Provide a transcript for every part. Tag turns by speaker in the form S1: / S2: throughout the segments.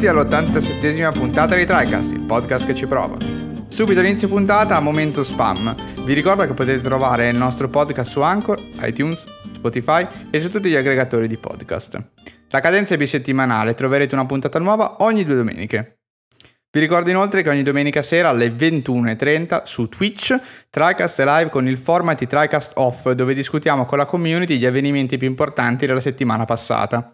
S1: Benvenuti all'87esima puntata di TriCast, il podcast che ci prova. Subito all'inizio puntata, momento spam. Vi ricordo che potete trovare il nostro podcast su Anchor, iTunes, Spotify e su tutti gli aggregatori di podcast. La cadenza è bisettimanale, troverete una puntata nuova ogni due domeniche. Vi ricordo inoltre che ogni domenica sera alle 21.30 su Twitch TriCast è live con il format di TriCast Off dove discutiamo con la community gli avvenimenti più importanti della settimana passata.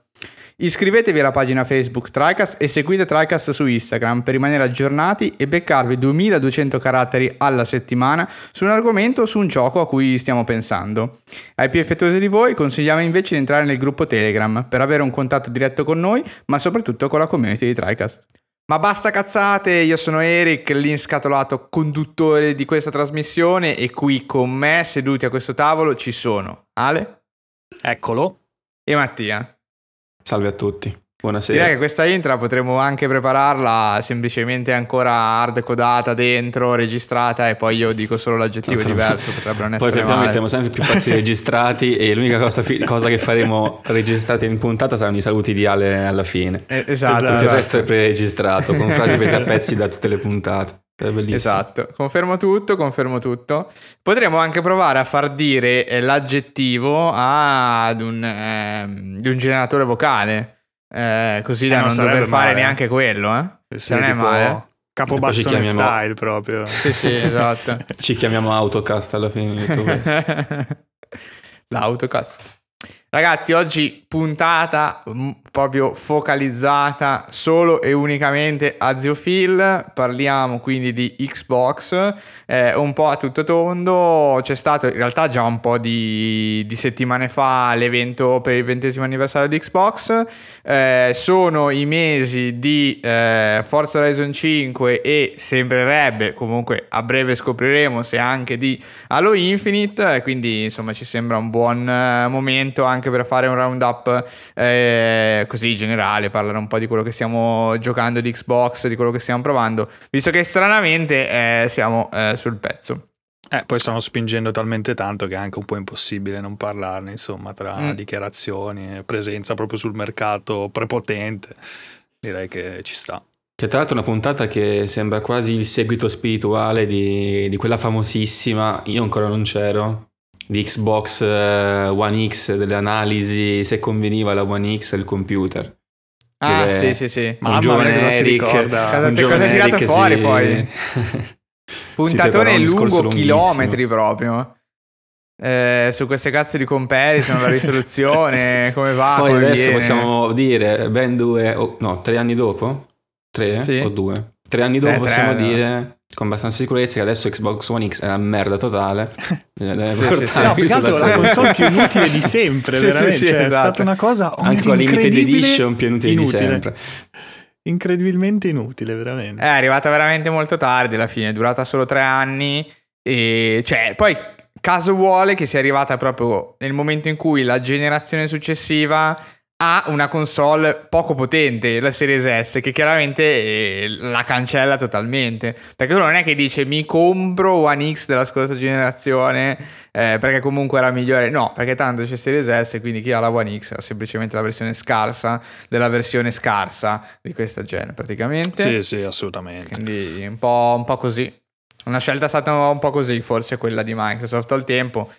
S1: Iscrivetevi alla pagina Facebook TriCast e seguite TriCast su Instagram per rimanere aggiornati e beccarvi 2200 caratteri alla settimana su un argomento o su un gioco a cui stiamo pensando. Ai più effettuosi di voi consigliamo invece di entrare nel gruppo Telegram per avere un contatto diretto con noi ma soprattutto con la community di TriCast. Ma basta cazzate, io sono Eric, l'inscatolato conduttore di questa trasmissione e qui con me, seduti a questo tavolo, ci sono Ale.
S2: Eccolo.
S1: E Mattia.
S3: Salve a tutti. Buonasera.
S1: Direi che questa intro potremmo anche prepararla semplicemente ancora hard codata dentro, registrata e poi io dico solo l'aggettivo diverso, potrebbe non essere
S3: Poi
S1: male.
S3: mettiamo sempre più pazzi registrati e l'unica cosa, cosa, che faremo registrata in puntata saranno i saluti di Ale alla fine.
S1: Eh, esatto.
S3: Tutto
S1: esatto.
S3: il resto è preregistrato con frasi prese a pezzi da tutte le puntate. È bellissimo.
S1: Esatto, confermo tutto, confermo tutto. Potremmo anche provare a far dire eh, l'aggettivo ad un, di un generatore vocale. Eh, così da
S2: non
S1: non, dover
S2: sarebbe
S1: fare
S2: male.
S1: neanche quello, eh?
S2: Sì,
S1: non è
S2: tipo
S1: male.
S3: E ci chiamiamo-
S2: style proprio.
S1: Sì, sì, esatto.
S3: Ci chiamiamo Autocast alla fine di tutto questo.
S1: L'autocast. Ragazzi, oggi puntata mm, proprio focalizzata solo e unicamente a Ziophil. Parliamo quindi di Xbox, eh, un po' a tutto tondo. C'è stato in realtà già un po' di, di settimane fa l'evento per il ventesimo anniversario di Xbox. Eh, sono i mesi di eh, Forza Horizon 5 e sembrerebbe, comunque a breve scopriremo se anche di Halo Infinite. Quindi insomma ci sembra un buon eh, momento anche per fare un roundup eh, così generale, parlare un po' di quello che stiamo giocando di Xbox, di quello che stiamo provando, visto che stranamente eh, siamo eh, sul pezzo.
S2: Eh, poi stanno spingendo talmente tanto che è anche un po' impossibile non parlarne, insomma, tra
S1: Mm.
S2: dichiarazioni e presenza proprio sul mercato prepotente. Direi che ci sta.
S3: Che tra l'altro è una puntata che sembra quasi il seguito spirituale di, di quella famosissima, io ancora non c'ero, di Xbox eh, One X, delle analisi se conveniva la One X il computer.
S1: Ah, sì, sì, sì.
S2: Mamma
S3: giovane
S2: mia, cosa
S3: Eric,
S2: ricorda?
S1: Cosa
S3: giovane
S1: cosa tirato
S3: Eric
S1: fuori
S3: si-
S1: poi? Puntatone
S3: discorso
S1: lungo, chilometri proprio. Eh, su queste cazzo di comparison, la risoluzione, come va?
S3: Poi
S1: come
S3: adesso
S1: viene.
S3: possiamo dire, ben due, o- no, tre anni dopo? Tre
S1: Sì.
S3: o due? Tre anni dopo
S1: Eh, tre,
S3: possiamo
S1: no.
S3: Con abbastanza sicurezza che adesso Xbox One X è una merda totale. Deve
S1: Sì, sì,
S3: portare
S1: sì.
S2: No, più che altro la console più inutile di sempre,
S1: Sì,
S2: veramente.
S1: sì, sì,
S2: Cioè, È
S1: esatto.
S2: stata una cosa
S3: Anche con la limited edition più inutile,
S2: inutile.
S3: di sempre.
S2: Incredibilmente inutile, veramente.
S1: È arrivata veramente molto tardi alla fine, è durata solo tre anni. E cioè, poi caso vuole che sia arrivata proprio nel momento in cui la generazione successiva ha una console poco potente, la Series S, che chiaramente eh, la cancella totalmente. Perché tu non è che dice mi compro One X della scorsa generazione eh, perché comunque era migliore. No, perché tanto c'è Series S, quindi chi ha la One X ha semplicemente la versione scarsa della versione scarsa di questa gen, praticamente.
S2: Sì, sì, assolutamente.
S1: Quindi un po', un po' così. Una scelta è stata un po' così, forse quella di Microsoft al tempo.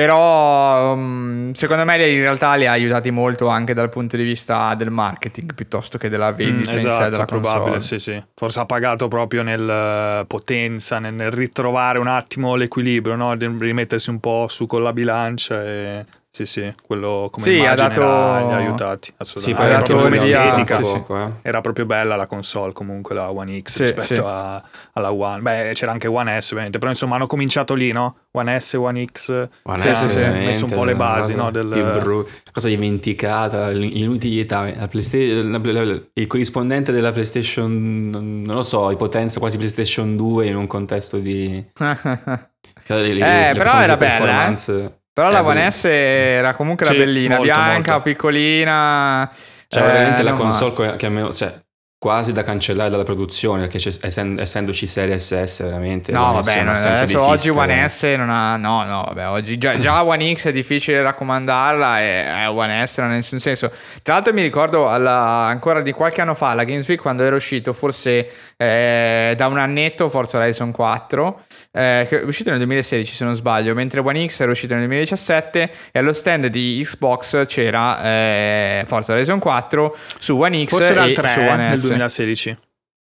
S1: Però um, secondo me in realtà li ha aiutati molto anche dal punto di vista del marketing piuttosto che della
S2: Mm,
S1: vendita in sé
S2: esatto,
S1: della
S2: probabile,
S1: console.
S2: sì, sì. Forse ha pagato proprio nel eh, potenza, nel, nel ritrovare un attimo l'equilibrio, no? Rimettersi un po' su con la bilancia e sì, sì, quello come
S1: Sì, ha dato-
S2: l'ha- li ha aiutati,
S3: Sì,
S2: assolutamente.
S3: poi
S1: ha
S2: Era
S1: dato
S2: proprio come estetica.
S1: sì, sì.
S3: eh.
S2: Era proprio bella la console comunque la One X
S1: Sì,
S2: rispetto
S1: sì.
S2: a- alla One. Beh, c'era anche One S ovviamente, però insomma hanno cominciato lì, no? One S, One X.
S3: One
S1: Sì,
S3: S
S1: sì, sì,
S2: messo un po' le basi, no, del-
S3: bru- cosa dimenticata, l'inutilità. La PlayStation- la- la- il corrispondente della PlayStation, non lo so, di potenza quasi PlayStation 2 in un contesto di...
S1: eh,
S3: eh,
S1: però era bella, eh. Però
S3: Eh,
S1: la. S era comunque
S2: Sì,
S1: bellina,
S2: molto,
S1: bianca,
S2: molto.
S1: piccolina.
S3: Cioè,
S1: eh,
S3: veramente la console che a me, cioè, quasi da cancellare dalla produzione perché essendo, essendoci serie SS veramente
S1: no vabbè non, adesso oggi One S non ha no no vabbè oggi già, già One X è difficile raccomandarla e eh, One S non ha nessun senso tra l'altro mi ricordo alla, ancora di qualche anno fa alla Games Week quando era uscito forse eh, da un annetto Forza Horizon 4 eh, che è uscito nel 2016 se non sbaglio mentre One X era uscito nel 2017 e allo stand di Xbox c'era eh, Forza Horizon 4 su One X
S2: forse era il 3
S1: su One S
S2: 2016.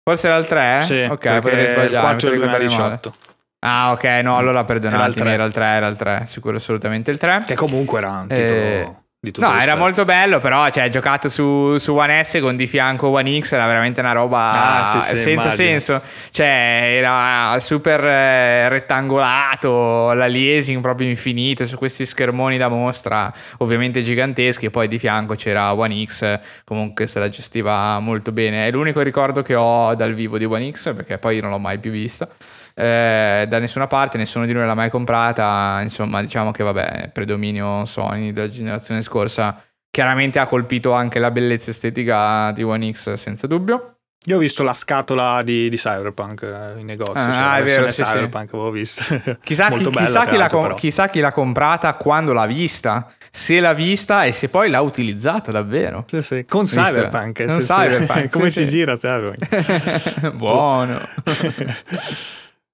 S1: Forse era il 3?
S2: Sì,
S1: ok, potrei sbagliare.
S2: Il 4 del 2018.
S1: Ah, ok, no, allora perdonatemi, era il 3, era il 3, sicuro assolutamente il 3.
S2: Che comunque era un titolo...
S1: No, rispetto. era molto bello, però cioè, giocato su, su, One S con di fianco One X era veramente una roba ah, sì, sì, senza immagino. senso. Cioè, era super eh, rettangolato, l'aliasing proprio infinito su questi schermoni da mostra, ovviamente giganteschi. E poi di fianco c'era One X, comunque se la gestiva molto bene. È l'unico ricordo che ho dal vivo di One X, perché poi non l'ho mai più vista eh, da nessuna parte, nessuno di noi l'ha mai comprata, insomma diciamo che vabbè, predominio Sony della generazione scorsa chiaramente ha colpito anche la bellezza estetica di One X senza dubbio.
S2: Io ho visto la scatola di, di Cyberpunk eh, in negozio. Ah, cioè, è vero, sì, Cyberpunk sì. avevo visto.
S1: Chissà, chi, chissà, chi com- chissà, chi l'ha comprata quando l'ha vista. Se l'ha vista e se poi l'ha utilizzata davvero.
S2: Sì, sì. Con Visto? Cyberpunk. Con Cyberpunk. Come si gira Cyberpunk?
S1: Buono.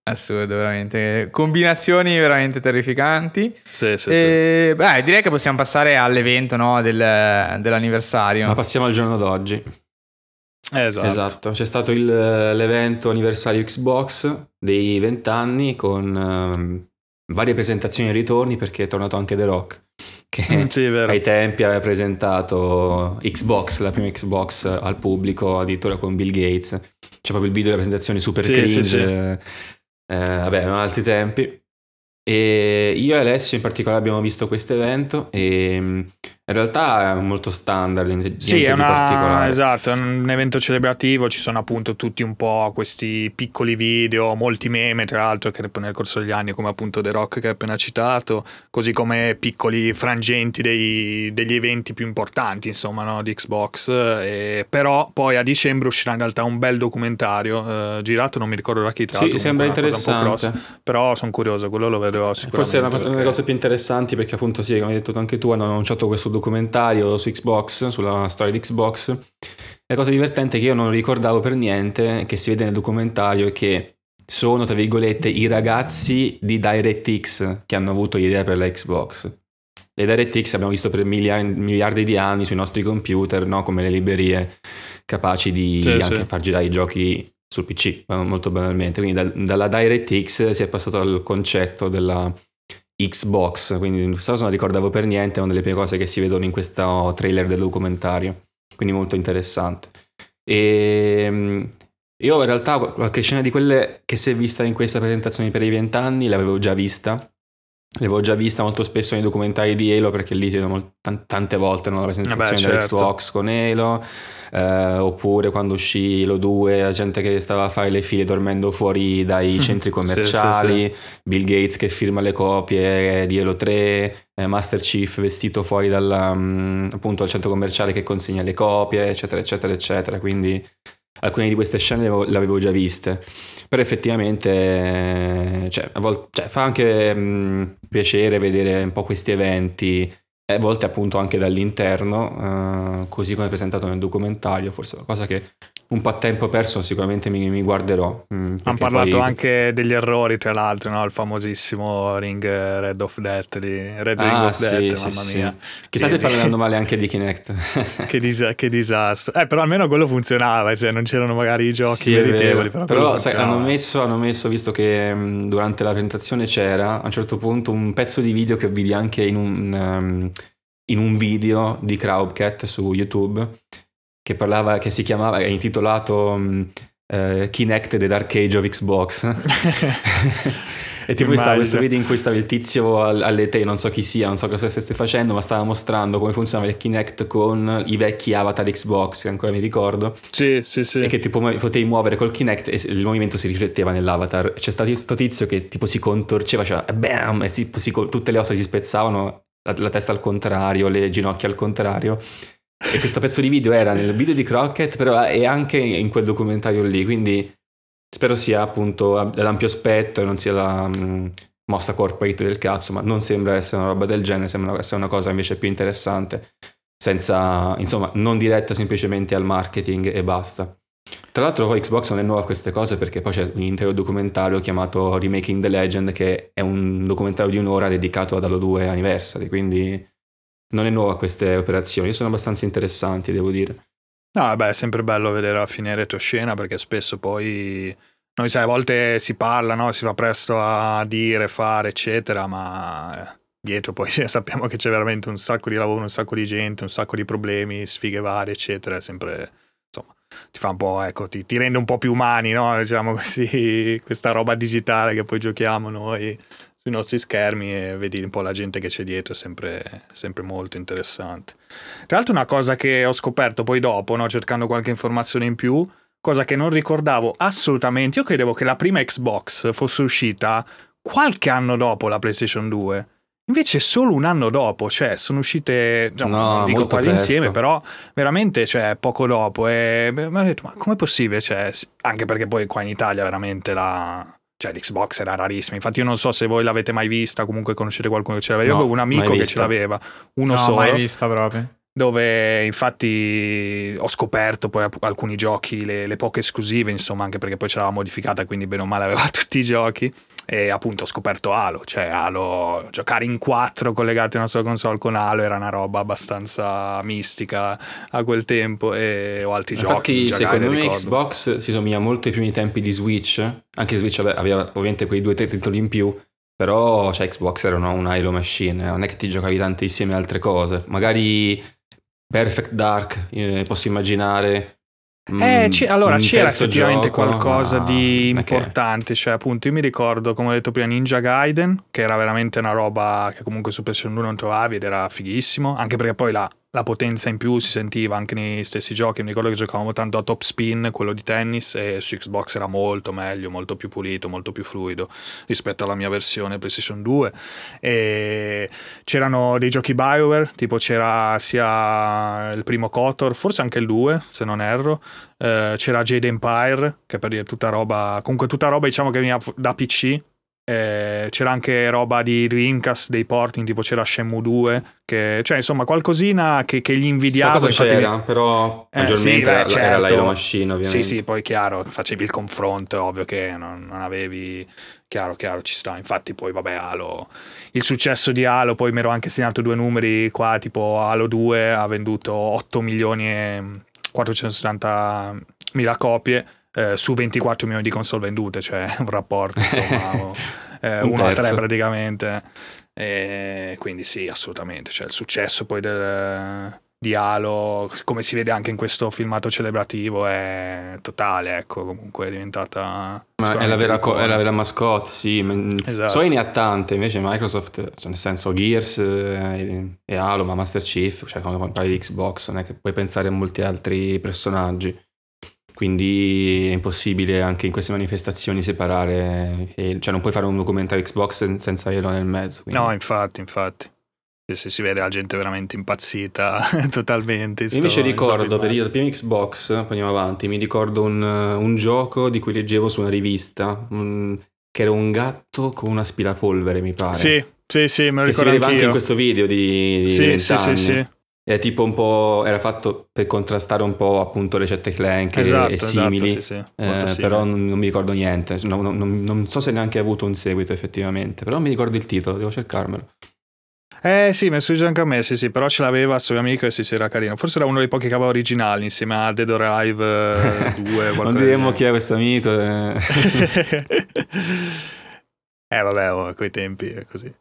S1: Assurdo, veramente. Combinazioni veramente terrificanti.
S2: Sì, sì, e,
S1: sì. Beh, direi che possiamo passare all'evento no, del, dell'anniversario.
S3: Ma passiamo al giorno d'oggi.
S2: Esatto.
S3: esatto. C'è stato il, l'evento anniversario Xbox dei 20 anni con um, varie presentazioni e ritorni perché è tornato anche The Rock che mm, sì, ai tempi aveva presentato Xbox, la prima Xbox al pubblico, addirittura con Bill Gates. C'è proprio il video della presentazione super sì, cringe. Sì, eh, vabbè, erano altri tempi. E io e Alessio in particolare abbiamo visto questo evento e mm, in realtà è molto standard,
S2: sì, è
S3: una,
S2: esatto, è un evento celebrativo, ci sono appunto tutti un po' questi piccoli video, molti meme tra l'altro che nel corso degli anni come appunto The Rock che hai appena citato, così come piccoli frangenti dei, degli eventi più importanti insomma no, di Xbox, e, però poi a dicembre uscirà in realtà un bel documentario eh, girato, non mi ricordo da chi tra.
S3: Sì, sembra interessante.
S2: Cross, però sono curioso, quello lo vedrò sicuramente.
S3: Forse è una, cosa, una delle cose più interessanti perché appunto sì, come hai detto anche tu, hanno annunciato questo documentario su Xbox, sulla storia di Xbox. La cosa divertente che io non ricordavo per niente che si vede nel documentario è che sono, tra virgolette, i ragazzi di DirectX che hanno avuto l'idea per la Xbox. Le DirectX abbiamo visto per miliardi, miliardi di anni sui nostri computer, no? come le librerie capaci di sì, anche sì. far girare i giochi sul PC, molto banalmente. Quindi da, dalla DirectX si è passato al concetto della Xbox, quindi questa cosa non ricordavo per niente, è una delle prime cose che si vedono in questo trailer del documentario, quindi molto interessante. E ehm, io in realtà qualche scena di quelle che si è vista in questa presentazione per i vent'anni l'avevo già vista, L'avevo già vista molto spesso nei documentari di Halo perché lì si vedono tante volte no? la presentazione Vabbè, certo. dell'Xbox con Halo eh, oppure quando uscì Halo 2 la gente che stava a fare le file dormendo fuori dai centri commerciali sì, sì, sì. Bill Gates che firma le copie di Halo 3 eh, Master Chief vestito fuori dal, um, appunto al centro commerciale che consegna le copie eccetera eccetera eccetera quindi alcune di queste scene le avevo già viste però effettivamente cioè, volte, cioè, fa anche mh, piacere vedere un po' questi eventi a volte appunto anche dall'interno, uh, così come presentato nel documentario, forse una cosa che un po' a tempo perso sicuramente mi, mi guarderò.
S2: Mm, Hanno parlato poi... anche degli errori, tra l'altro, no? il famosissimo Ring Red of Death, di Red ah, Ring of sì, Death, sì, mamma sì. mia.
S3: Chissà se parlando male anche di Kinect.
S2: che, dis- che, disastro. Eh, però almeno quello funzionava, cioè non c'erano magari i giochi meritevoli. Però,
S3: però sai, hanno, messo, hanno messo, visto che mh, durante la presentazione c'era, a un certo punto, un pezzo di video che vidi anche in un... Um, in un video di Crowdcat su YouTube che parlava, che si chiamava, è intitolato um, uh, Kinect The Dark Age of Xbox. e tipo stava questo video in cui stava il tizio alle te, non so chi sia, non so cosa stesse facendo, ma stava mostrando come funzionava il Kinect con i vecchi avatar Xbox, che ancora mi ricordo.
S2: Sì, sì, sì.
S3: E che tipo potevi muovere col Kinect e il movimento si rifletteva nell'avatar. C'è stato questo tizio che tipo si contorceva, cioè bam, e si, si, tutte le ossa si spezzavano, la, la testa al contrario, le ginocchia al contrario E questo pezzo di video era nel video di Crockett, però è anche in quel documentario lì, quindi spero sia appunto ad spettro e non sia la um, mossa corporate del cazzo, ma non sembra essere una roba del genere, sembra essere una cosa invece più interessante, senza, insomma, non diretta semplicemente al marketing e basta. Tra l'altro Xbox non è nuova a queste cose perché poi c'è un intero documentario chiamato Remaking the Legend che è un documentario di un'ora dedicato ad Halo 2 Anniversary, quindi non è nuova queste operazioni, sono abbastanza interessanti devo dire.
S2: No, vabbè, è sempre bello vedere la fine retroscena perché spesso poi noi sai, a volte si parla, no? si va presto a dire, fare, eccetera, ma eh, dietro poi sappiamo che c'è veramente un sacco di lavoro, un sacco di gente, un sacco di problemi, sfighe varie, eccetera, è sempre insomma ti fa un po', ecco, ti, ti rende un po' più umani, no? Diciamo così, questa roba digitale che poi giochiamo noi sui nostri schermi e vedi un po' la gente che c'è dietro, è sempre, sempre molto interessante. Tra l'altro una cosa che ho scoperto poi dopo, no? cercando qualche informazione in più, cosa che non ricordavo assolutamente, io credevo che la prima Xbox fosse uscita qualche anno dopo la PlayStation 2. Invece solo un anno dopo, cioè sono uscite, diciamo, no, non dico quasi presto. insieme, però veramente cioè, poco dopo. E mi hanno detto, ma com'è possibile? Cioè, anche perché poi qua in Italia veramente la... Cioè, l'Xbox era rarissima. Infatti, io non so se voi l'avete mai vista, comunque conoscete qualcuno che ce l'aveva. No, io avevo un amico che ce l'aveva, uno
S1: no,
S2: solo.
S1: mai vista proprio
S2: dove infatti ho scoperto poi alcuni giochi, le, le, poche esclusive, insomma, anche perché poi ce l'aveva modificata, quindi bene o male aveva tutti i giochi. E appunto ho scoperto Halo, cioè Halo, giocare in quattro collegati alla sua console con Halo era una roba abbastanza mistica a quel tempo e ho altri
S3: Infatti,
S2: giochi.
S3: secondo me
S2: ricordo.
S3: Xbox si somiglia molto ai primi tempi di Switch, anche Switch aveva ovviamente quei due o tre titoli in più, però cioè, Xbox era una, una Halo machine, non è che ti giocavi tantissime altre cose, magari Perfect Dark, eh, posso immaginare.
S2: Eh, c- allora c'era effettivamente gioco, qualcosa di importante, cioè appunto io mi ricordo, come ho detto prima, Ninja Gaiden, che era veramente una roba che comunque su PlayStation 2 non trovavi ed era fighissimo, anche perché poi la la potenza in più si sentiva anche nei stessi giochi. Mi ricordo che giocavamo tanto a top spin, quello di tennis, e su Xbox era molto meglio, molto più pulito, molto più fluido rispetto alla mia versione PlayStation 2. E c'erano dei giochi Bioware, tipo c'era sia il primo Kotor, forse anche il 2, se non erro. Eh, c'era Jade Empire, che per dire tutta roba, comunque tutta roba diciamo che veniva da PC, eh, c'era anche roba di Dreamcast dei porting, tipo c'era Shenmue 2, che, cioè insomma qualcosina che, che gli invidiavo.
S3: Qualcosa c'era, mi... però eh, maggiormente sì, beh, era, certo. era Machine ovviamente.
S2: Sì, sì, poi chiaro, facevi il confronto, ovvio che non, non, avevi... Chiaro, chiaro, ci sta. Infatti poi vabbè, Halo... Il successo di Halo, poi mi ero anche segnato due numeri qua, tipo Halo 2 ha venduto 8 milioni e 460 mila copie eh, su 24 milioni di console vendute, cioè un rapporto insomma, eh, 1 a 3 praticamente. E quindi sì, assolutamente, cioè il successo poi del, di Halo, come si vede anche in questo filmato celebrativo, è totale, ecco, comunque è diventata...
S3: Ma è la, vera, co- è la vera mascotte, sì. Esatto. Sony ha tante, invece Microsoft, cioè nel senso Gears e, e Halo, ma Master Chief, cioè quando parli di Xbox, non è che puoi pensare a molti altri personaggi. Quindi è impossibile anche in queste manifestazioni separare, cioè non puoi fare un documentario Xbox senza Halo nel mezzo. Quindi.
S2: No, infatti, infatti. Se si vede la gente veramente impazzita totalmente.
S3: Io invece ricordo, per il primo Xbox, poi andiamo avanti, mi ricordo un, un, gioco di cui leggevo su una rivista, un, che era un gatto con un aspirapolvere, mi pare.
S2: Sì, sì, sì, me lo ricordo Che
S3: si vedeva anche in questo video di, di
S2: sì, sì, sì, sì.
S3: È tipo un po'. Era fatto per contrastare un po' appunto le cette clank esatto, e, e esatto, simili.
S2: Esatto, sì,
S3: sì, eh, però non, non, mi ricordo niente. No, no, non, non, so se neanche ha avuto un seguito effettivamente. Però mi ricordo il titolo, devo cercarmelo.
S2: Eh sì, mi è successo anche a me, sì sì, però ce l'aveva suo amico e sì sì era carino. Forse era uno dei pochi che aveva originali insieme a Dead or Alive 2.
S3: non diremo chi è questo amico.
S2: Eh, eh vabbè, oh, quei tempi è così.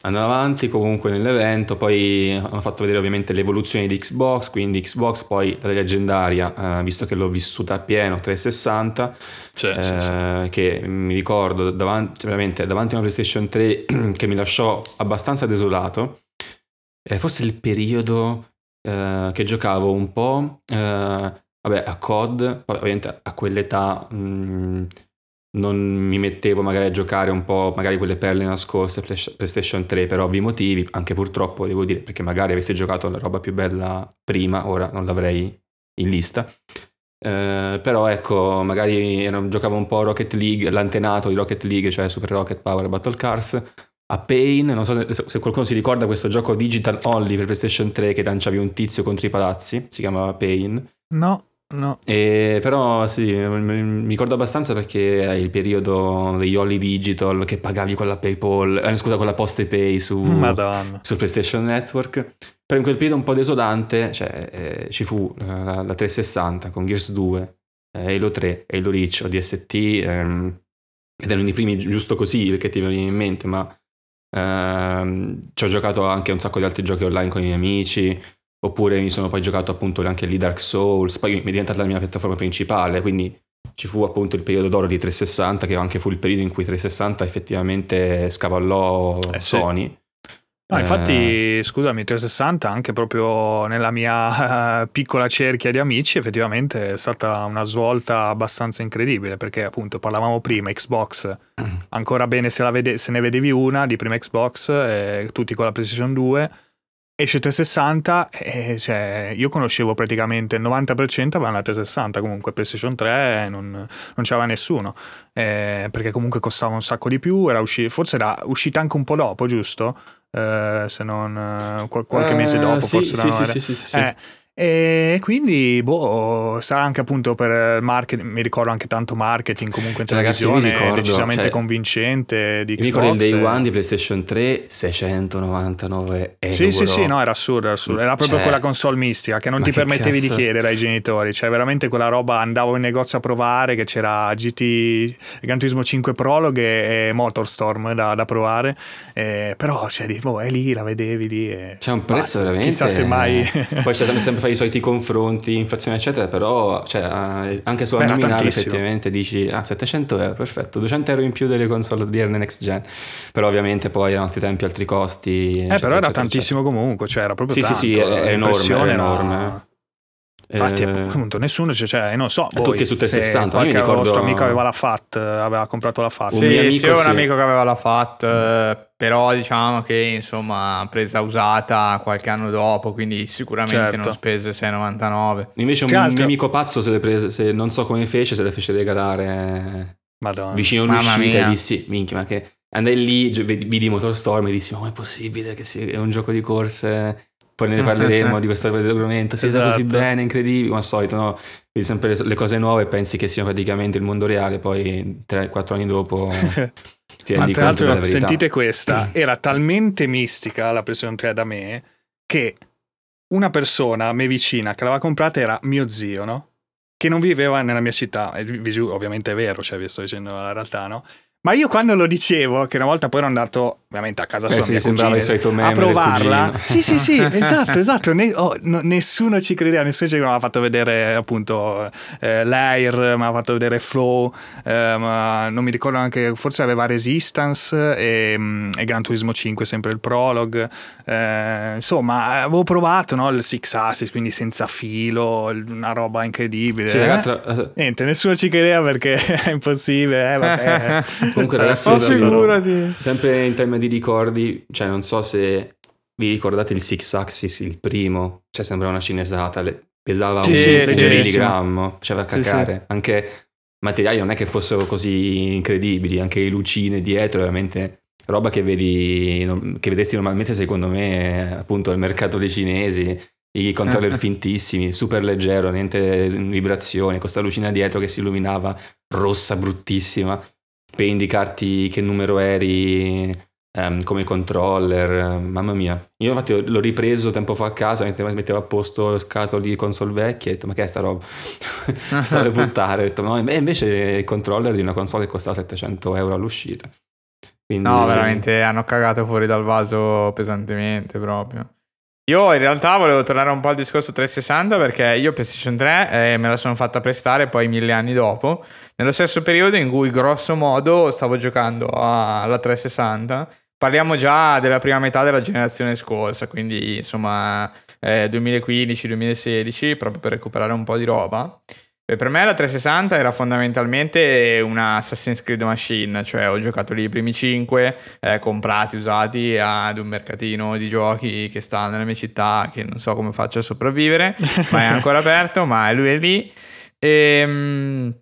S3: Andando avanti comunque nell'evento, poi hanno fatto vedere ovviamente l'evoluzione di Xbox, quindi Xbox poi la leggendaria, eh, visto che l'ho vissuta a pieno, 360,
S2: cioè, eh, sì, sì.
S3: che mi ricordo davanti, veramente, davanti a una PlayStation 3 che mi lasciò abbastanza desolato, eh, forse il periodo eh, che giocavo un po', eh, vabbè, a COD, ovviamente a quell'età... Mh, mm, non mi mettevo magari a giocare un po' magari quelle perle nascoste PlayStation 3 per ovvi motivi, anche purtroppo devo dire, perché magari avessi giocato la roba più bella prima, ora non l'avrei in lista. Eh, però ecco, magari ero, giocavo un po' Rocket League, l'antenato di Rocket League, cioè Super Rocket Power Battle Cars, a Pain, non so se, qualcuno si ricorda questo gioco digital only per PlayStation 3 che lanciavi un tizio contro i palazzi, si chiamava Pain.
S2: No, no.
S3: E, però sì, mi ricordo abbastanza perché è il periodo degli Holly Digital che pagavi con la PayPal, eh, scusa, con la Poste Pay su, su PlayStation Network. Però in quel periodo un po' desodante, cioè, eh, ci fu eh, la, la, 360 con Gears 2, eh, Halo 3, Halo Reach, ODST, ehm, ed erano i primi giusto così perché ti venivano in mente, ma ehm, ci ho giocato anche un sacco di altri giochi online con i miei amici, oppure mi sono poi giocato appunto anche lì Dark Souls, poi mi è diventata la mia piattaforma principale, quindi ci fu appunto il periodo d'oro di 360, che anche fu il periodo in cui 360 effettivamente scavallò eh, Sony. Sì.
S2: No, infatti, eh... scusami, 360 anche proprio nella mia piccola cerchia di amici effettivamente è stata una svolta abbastanza incredibile perché appunto parlavamo prima Xbox, ancora bene se, vede- se ne vedevi una di prima Xbox, eh, tutti con la PlayStation 2, esce 360 e cioè, io conoscevo praticamente il 90% avevano la 360 comunque PlayStation 3 non, non c'era nessuno eh, perché comunque costava un sacco di più era usci- forse era uscita anche un po' dopo giusto? Eh, se non uh, qualche mese eh, dopo,
S3: sì,
S2: forse
S3: sì, sì, sì, sì,
S2: eh, e quindi, boh, sarà anche appunto per il marketing, mi ricordo anche tanto marketing comunque in cioè, televisione, ricordo, decisamente cioè, convincente di
S3: Mi ricordo il day one di PlayStation 3, 699 euro.
S2: Sì, sì, sì, no, era assurdo, era assurdo. Era proprio cioè, quella console mistica che non ti permettevi cazzo? di chiedere ai genitori, cioè veramente quella roba, andavo in negozio a provare che c'era GT, Gran Turismo 5 Prologue e Motorstorm da, da provare, eh, però cioè, boh, è lì, la vedevi lì. E,
S3: c'è un prezzo bah, veramente...
S2: Chissà se mai...
S3: Poi c'è sempre fai i soliti confronti, inflazione eccetera, però cioè, eh, anche sulla Beh, nominale effettivamente dici ah 700 euro, perfetto, 200 euro in più delle console odierne next gen, però ovviamente poi erano altri tempi, altri costi.
S2: Eh, eccetera, però era eccetera, tantissimo eccetera. comunque, cioè era proprio
S3: sì,
S2: tanto.
S3: Sì, sì, è enorme, è enorme.
S2: Era... Infatti, eh, appunto, nessuno, cioè, non so, voi,
S3: tutti su 360.
S2: Qualche
S3: ricordo...
S2: vostro amico aveva la FAT, aveva comprato la FAT.
S1: Sì, un amico, sì, un amico che aveva la FAT, eh, però diciamo che insomma presa usata qualche anno dopo, quindi sicuramente certo. non spese 6,99.
S3: Invece un mio amico pazzo se le prese, se non so come fece, se le fece regalare
S2: Madonna.
S3: vicino all'uscita e dissi, minchia, ma che... Andai lì, vidi Motorstorm e dissi, ma è possibile che sia un gioco di corse poi ne parleremo di questo argomento. Si esatto. così bene, incredibile. Come al solito, no? Vedi sempre le cose nuove e pensi che siano praticamente il mondo reale, poi 3-4 anni dopo ti rendi
S2: Ma conto della Sentite questa, era talmente mistica la PlayStation 3 da me che una persona a me vicina che l'aveva comprata era mio zio, no? Che non viveva nella mia città, e ovviamente è vero, cioè vi sto dicendo la realtà, no? Ma io quando lo dicevo, che una volta poi ero andato ovviamente a casa sua,
S3: eh sì, sembrava il solito meme
S2: a provarla. Sì, sì, sì, esatto, esatto. Ne, oh, no, nessuno ci credeva, nessuno ci ha fatto vedere appunto eh, l'Air, mi ha fatto vedere Flow, eh, ma non mi ricordo anche, forse aveva Resistance e, mm, e Gran Turismo 5, sempre il prologue. Eh, insomma, avevo provato no, il Six Assis, quindi senza filo, una roba incredibile. Sì, ragazzi, eh, Niente, nessuno ci credeva perché è impossibile. Eh,
S3: Comunque ragazzi, oh, sempre in tema di ricordi, cioè non so se vi ricordate il Six Axis, il primo, cioè sembra una cinesata, pesava sì, un milligrammo, faceva cacare, sì, anche materiali non è che fossero così incredibili, anche le lucine dietro, veramente roba che vedi, che vedessi normalmente secondo me appunto al mercato dei cinesi, i controller fintissimi, super leggero, niente vibrazione, questa lucina dietro che si illuminava rossa bruttissima per indicarti che numero eri um, come controller, mamma mia. Io infatti l'ho ripreso tempo fa a casa, mettevo a posto scatole di console vecchie e ho detto ma che è sta roba? Stavo a buttare, ho detto no, invece il controller di una console che costava 700 euro all'uscita.
S1: Quindi, no, veramente hanno cagato fuori dal vaso pesantemente proprio. Io in realtà volevo tornare un po' al discorso 360 perché io PlayStation 3 eh, me la sono fatta prestare poi mille anni dopo, nello stesso periodo in cui grosso modo stavo giocando alla 360. Parliamo già della prima metà della generazione scorsa, quindi insomma eh, 2015-2016, proprio per recuperare un po' di roba. E per me la 360 era fondamentalmente una Assassin's Creed Machine, cioè ho giocato lì i primi 5 eh, comprati, usati ad un mercatino di giochi che sta nella mia città, che non so come faccia a sopravvivere, ma è ancora aperto, ma lui è lì. E, ehm,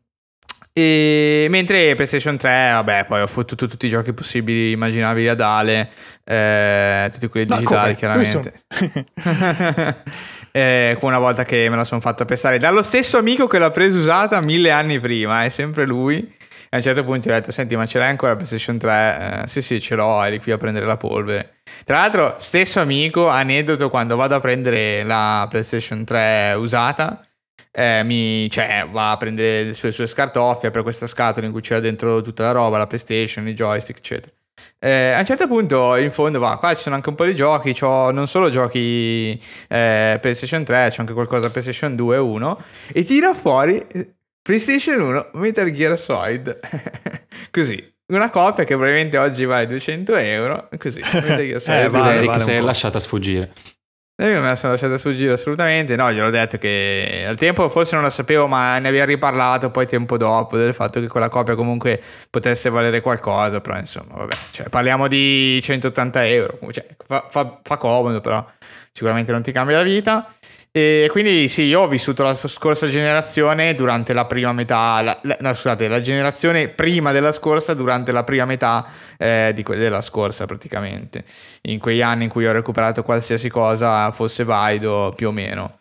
S1: e mentre PlayStation 3, vabbè, poi ho fottuto tutti i giochi possibili, immaginabili ad Ale, eh, tutti quelli digitali, chiaramente. eh, una volta che me la sono fatta prestare dallo stesso amico che l'ha presa usata mille anni prima, è sempre lui. A un certo punto ho detto: Senti, ma ce l'hai ancora la PlayStation 3? Eh, sì, sì, ce l'ho, eri qui a prendere la polvere. Tra l'altro, stesso amico, aneddoto quando vado a prendere la PlayStation 3 usata eh, mi, cioè, va a prendere le sue, sue scartoffie, apre questa scatola in cui c'era dentro tutta la roba, la PlayStation, i joystick, eccetera. Eh, a un certo punto, in fondo, va, qua ci sono anche un po' di giochi, ho non solo giochi eh, PlayStation 3, c'è anche qualcosa PlayStation 2 e 1, e tira fuori eh, PlayStation 1 Metal Gear Solid. così. Una copia che probabilmente oggi vale 200 euro, così. Metal Gear Solid.
S3: eh, vale, Eric vale si è lasciata sfuggire.
S1: Io me la sono lasciata sfuggire assolutamente. No, gliel'ho detto che al tempo forse non la sapevo, ma ne abbiamo riparlato poi tempo dopo del fatto che quella copia comunque potesse valere qualcosa. Però insomma, vabbè, cioè, parliamo di 180 euro. Cioè, fa, fa, fa comodo, però sicuramente non ti cambia la vita. E quindi sì, io ho vissuto la scorsa generazione durante la prima metà, la, la, no, scusate, la generazione prima della scorsa durante la prima metà eh, di que- della scorsa praticamente, in quegli anni in cui ho recuperato qualsiasi cosa fosse valido più o meno,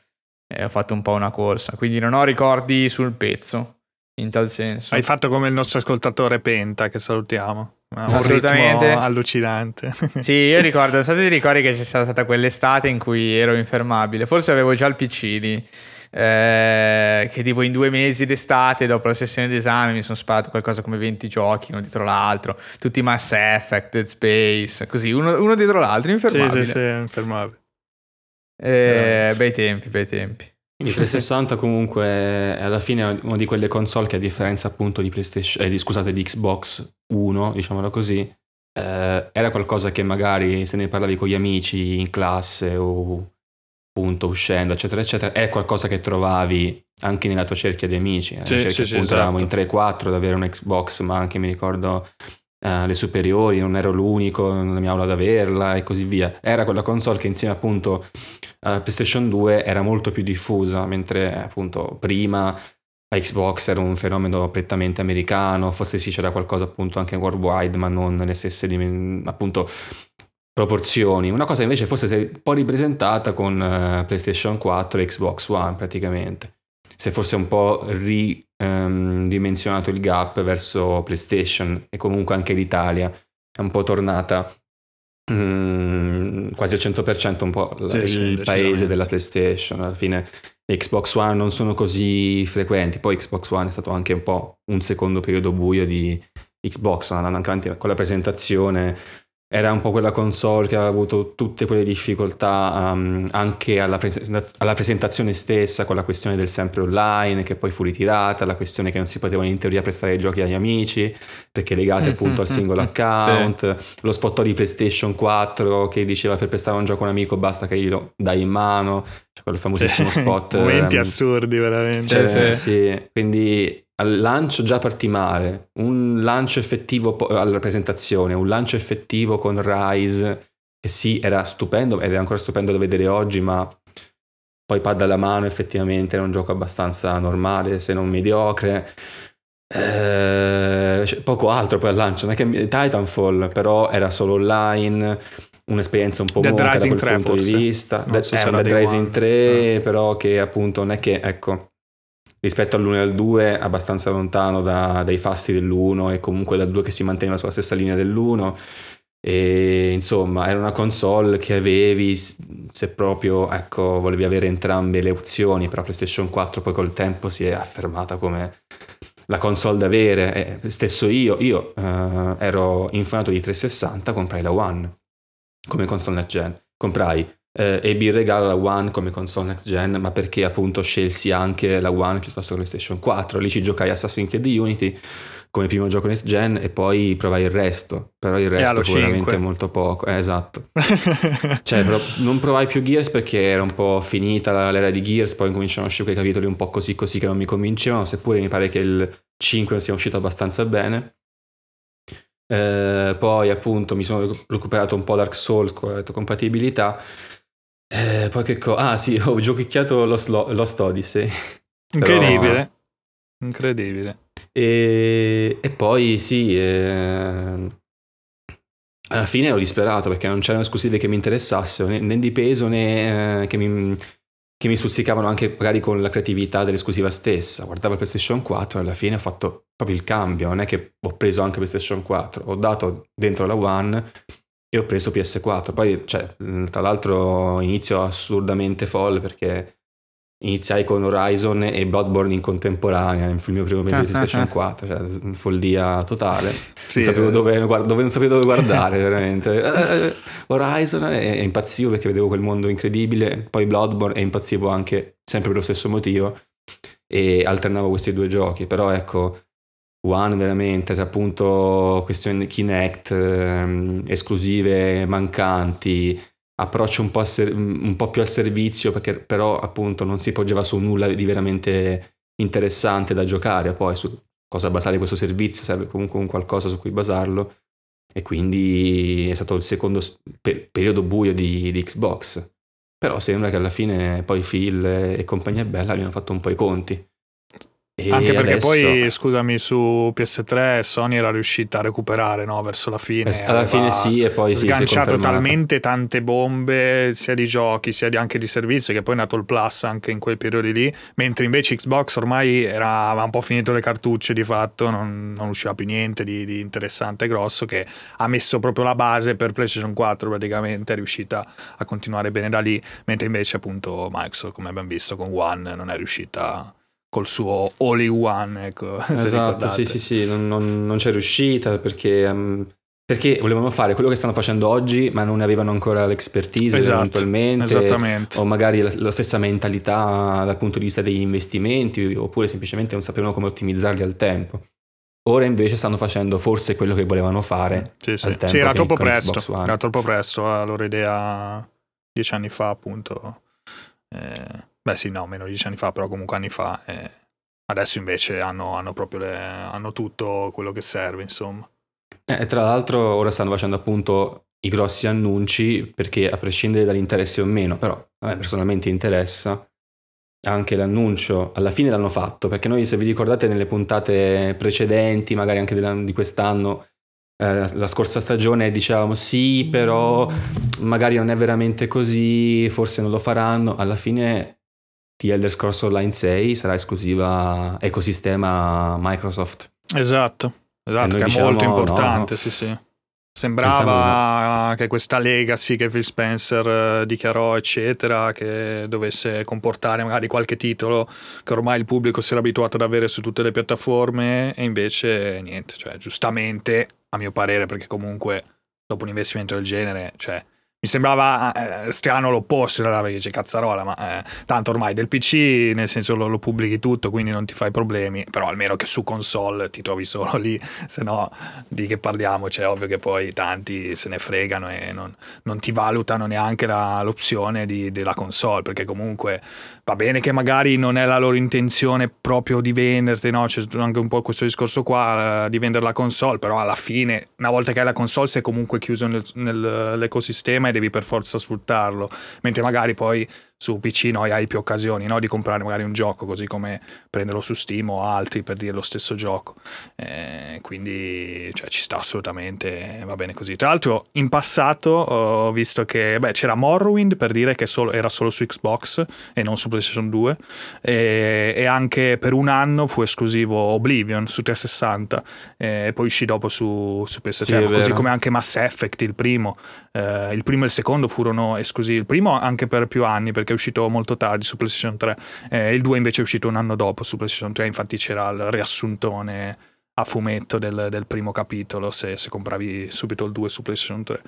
S1: e ho fatto un po' una corsa, quindi non ho ricordi sul pezzo in tal senso.
S2: Hai fatto come il nostro ascoltatore Penta che salutiamo. Un Assolutamente. allucinante.
S1: Sì, io ricordo, non so se ti ricordi che c'è stata quell'estate in cui ero infermabile, forse avevo già il PC lì, eh, che tipo in due mesi d'estate, dopo la sessione d'esame, mi sono sparato qualcosa come 20 giochi, uno dietro l'altro, tutti Mass Effect, Dead Space, così, uno, uno dietro l'altro, infermabile.
S2: Sì, sì, sì, infermabile.
S1: Eh, bei tempi, bei tempi.
S3: Quindi 360 comunque è alla fine una di quelle console che a differenza appunto di PlayStation, eh, di, scusate, di Xbox 1, diciamolo così, eh, era qualcosa che magari se ne parlavi con gli amici in classe o appunto uscendo, eccetera, eccetera, è qualcosa che trovavi anche nella tua cerchia di amici. Nella
S2: sì,
S3: cerchia
S2: sì,
S3: appunto
S2: sì,
S3: eravamo
S2: esatto.
S3: in 3-4 ad avere un Xbox, ma anche mi ricordo uh, le superiori, non ero l'unico nella mia aula ad averla e così via. Era quella console che insieme appunto a PlayStation 2 era molto più diffusa, mentre appunto prima la Xbox era un fenomeno prettamente americano, forse sì c'era qualcosa appunto anche worldwide, ma non nelle stesse appunto proporzioni. Una cosa invece forse si è un po' ripresentata con uh, PlayStation 4 e Xbox One praticamente. Si è forse un po' ridimensionato ehm, um, il gap verso PlayStation e comunque anche l'Italia. È un po' tornata um, quasi al 100% un po' sì, il sì, paese della PlayStation. Alla fine Xbox One non sono così frequenti, poi Xbox One è stato anche un po' un secondo periodo buio di Xbox, andando anche avanti con la presentazione era un po' quella console che aveva avuto tutte quelle difficoltà um, anche alla, pres- alla, presentazione stessa con la questione del sempre online che poi fu ritirata, la questione che non si potevano in teoria prestare i giochi agli amici perché legati appunto al singolo account, sì. lo sfottò di PlayStation 4 che diceva per prestare un gioco a un amico basta che glielo dai in mano, cioè quel famosissimo sì. spot.
S2: Momenti um, assurdi veramente.
S3: Cioè, sì. Quindi al lancio già partì male, un lancio effettivo alla presentazione, un lancio effettivo con Rise, che sì, era stupendo, ed è ancora stupendo da vedere oggi, ma poi pad alla mano effettivamente era un gioco abbastanza normale, se non mediocre. Eh, poco altro poi al lancio, non è che Titanfall però era solo online, un'esperienza un po'
S2: Dead
S3: monca da quel
S2: 3,
S3: punto
S2: forse.
S3: di vista.
S2: Non so
S3: eh, Dead Rising 3, ah. però che appunto non è che, ecco, rispetto all'1 e al 2 abbastanza lontano da, dai fasti dell'1 e comunque dal 2 che si manteneva sulla stessa linea dell'1 e insomma era una console che avevi se proprio ecco volevi avere entrambe le opzioni però PlayStation 4 poi col tempo si è affermata come la console da avere. E stesso io io uh, ero infonato di 360 comprai la One come console next gen. Comprai eh, ebbi in regalo la One come console next gen, ma perché appunto scelsi anche la One piuttosto che PlayStation 4. Lì ci giocai Assassin's Creed Unity come primo gioco next gen e poi provai il resto, però il resto fu veramente molto poco, eh, esatto. cioè, però non provai più Gears perché era un po' finita l'era di Gears, poi cominciano a uscire quei capitoli un po' così così che non mi convincevano, seppure mi pare che il 5 non sia uscito abbastanza bene. Eh, poi appunto mi sono recuperato un po' Dark Souls con la compatibilità. Eh, poi che cosa? Ah sì, ho giochicchiato Lost, Lost Odyssey.
S2: Incredibile. Però... Incredibile.
S3: E, e poi sì, eh, alla fine ero disperato perché non c'erano esclusive che mi interessassero, né, né di peso né eh, che, mi, che mi stuzzicavano anche magari con la creatività dell'esclusiva stessa. Guardavo il PlayStation 4 e alla fine ho fatto proprio il cambio, non è che ho preso anche PlayStation 4, ho dato dentro la One e ho preso PS4. Poi, cioè, tra l'altro, inizio assurdamente folle perché iniziai con Horizon e Bloodborne in contemporanea il mio primo mese di PlayStation 4 cioè follia totale sì, non, sapevo eh. dove, dove, non sapevo dove guardare veramente eh, Horizon e, e impazzivo perché vedevo quel mondo incredibile poi Bloodborne e impazzivo anche sempre per lo stesso motivo e alternavo questi due giochi però ecco One veramente tra appunto questioni Kinect ehm, esclusive mancanti approccio un po', ser- un po', più al servizio perché però appunto non si poggiava su nulla di veramente interessante da giocare poi su cosa basare questo servizio serve comunque un qualcosa su cui basarlo e quindi è stato il secondo per- periodo buio di-, di, Xbox. Però sembra che alla fine poi Phil e compagnia bella abbiano fatto un po' i conti
S2: e Anche perché adesso... poi, scusami, su PS3 Sony era riuscita a recuperare no? verso la fine.
S3: Alla fine sì, e poi sì,
S2: sganciato talmente tante bombe, sia di giochi sia di, anche di servizio, che poi è nato il Plus anche in quei periodi lì. Mentre invece Xbox ormai era, aveva un po' finito le cartucce di fatto, non, non usciva più niente di, di interessante e grosso, che ha messo proprio la base per PlayStation 4 praticamente, è riuscita a continuare bene da lì. Mentre invece, appunto, Microsoft, come abbiamo visto con One, non è riuscita col suo all in one. Ecco,
S3: esatto, sì, sì, sì, non, non, non c'è riuscita perché, um, perché, volevano fare quello che stanno facendo oggi, ma non avevano ancora l'expertise esatto, eventualmente,
S2: esattamente.
S3: o magari la, la, stessa mentalità dal punto di vista degli investimenti, oppure semplicemente non sapevano come ottimizzarli al tempo. Ora invece stanno facendo forse quello che volevano fare.
S2: Sì, sì. sì era troppo presto. Era troppo presto la loro idea dieci anni fa, appunto. Eh Beh sì, no, meno di dieci anni fa, però comunque anni fa. Eh, adesso invece hanno, hanno proprio le, hanno tutto quello che serve, insomma.
S3: Eh, tra l'altro ora stanno facendo appunto i grossi annunci perché a prescindere dall'interesse o meno, però a me personalmente interessa anche l'annuncio, alla fine l'hanno fatto, perché noi se vi ricordate nelle puntate precedenti, magari anche di quest'anno, eh, la scorsa stagione dicevamo sì, però magari non è veramente così, forse non lo faranno, alla fine The Elder Scrolls Online 6 sarà esclusiva ecosistema Microsoft.
S2: Esatto, esatto che è molto importante, no, sì sì. Sembrava che questa legacy che Phil Spencer eh, dichiarò, eccetera, che dovesse comportare magari qualche titolo che ormai il pubblico si era abituato ad avere su tutte le piattaforme, e invece niente, cioè giustamente, a mio parere, perché comunque dopo un investimento del genere, cioè mi sembrava eh, strano l'opposto in realtà perché c'è cazzarola, ma eh, tanto ormai del PC nel senso lo, lo, pubblichi tutto, quindi non ti fai problemi, però almeno che su console ti trovi solo lì, se no di che parliamo, cioè ovvio che poi tanti se ne fregano e non, non ti valutano neanche la, l'opzione di, della console, perché comunque va bene che magari non è la loro intenzione proprio di venderti, no? c'è anche un po' questo discorso qua eh, di vendere la console, però alla fine una volta che hai la console sei comunque chiuso nel, nell'ecosistema e devi per forza sfruttarlo, mentre magari poi su PC noi hai più occasioni no? di comprare magari un gioco così come prenderlo su Steam o altri per dire lo stesso gioco. Eh, quindi cioè, ci sta assolutamente va bene così. Tra l'altro in passato ho visto che beh, c'era Morrowind per dire che solo, era solo su Xbox e non su PlayStation 2 e, e anche per un anno fu esclusivo Oblivion su 360 e poi uscì dopo su, su PS3 sì, così come anche Mass Effect il primo. Eh, il primo e il secondo furono esclusivi il primo anche per più anni perché è uscito molto tardi su PlayStation 3 eh, il 2 invece è uscito un anno dopo su PlayStation 3 infatti c'era il riassuntone a fumetto del, del primo capitolo se, se, compravi subito il 2 su PlayStation 3.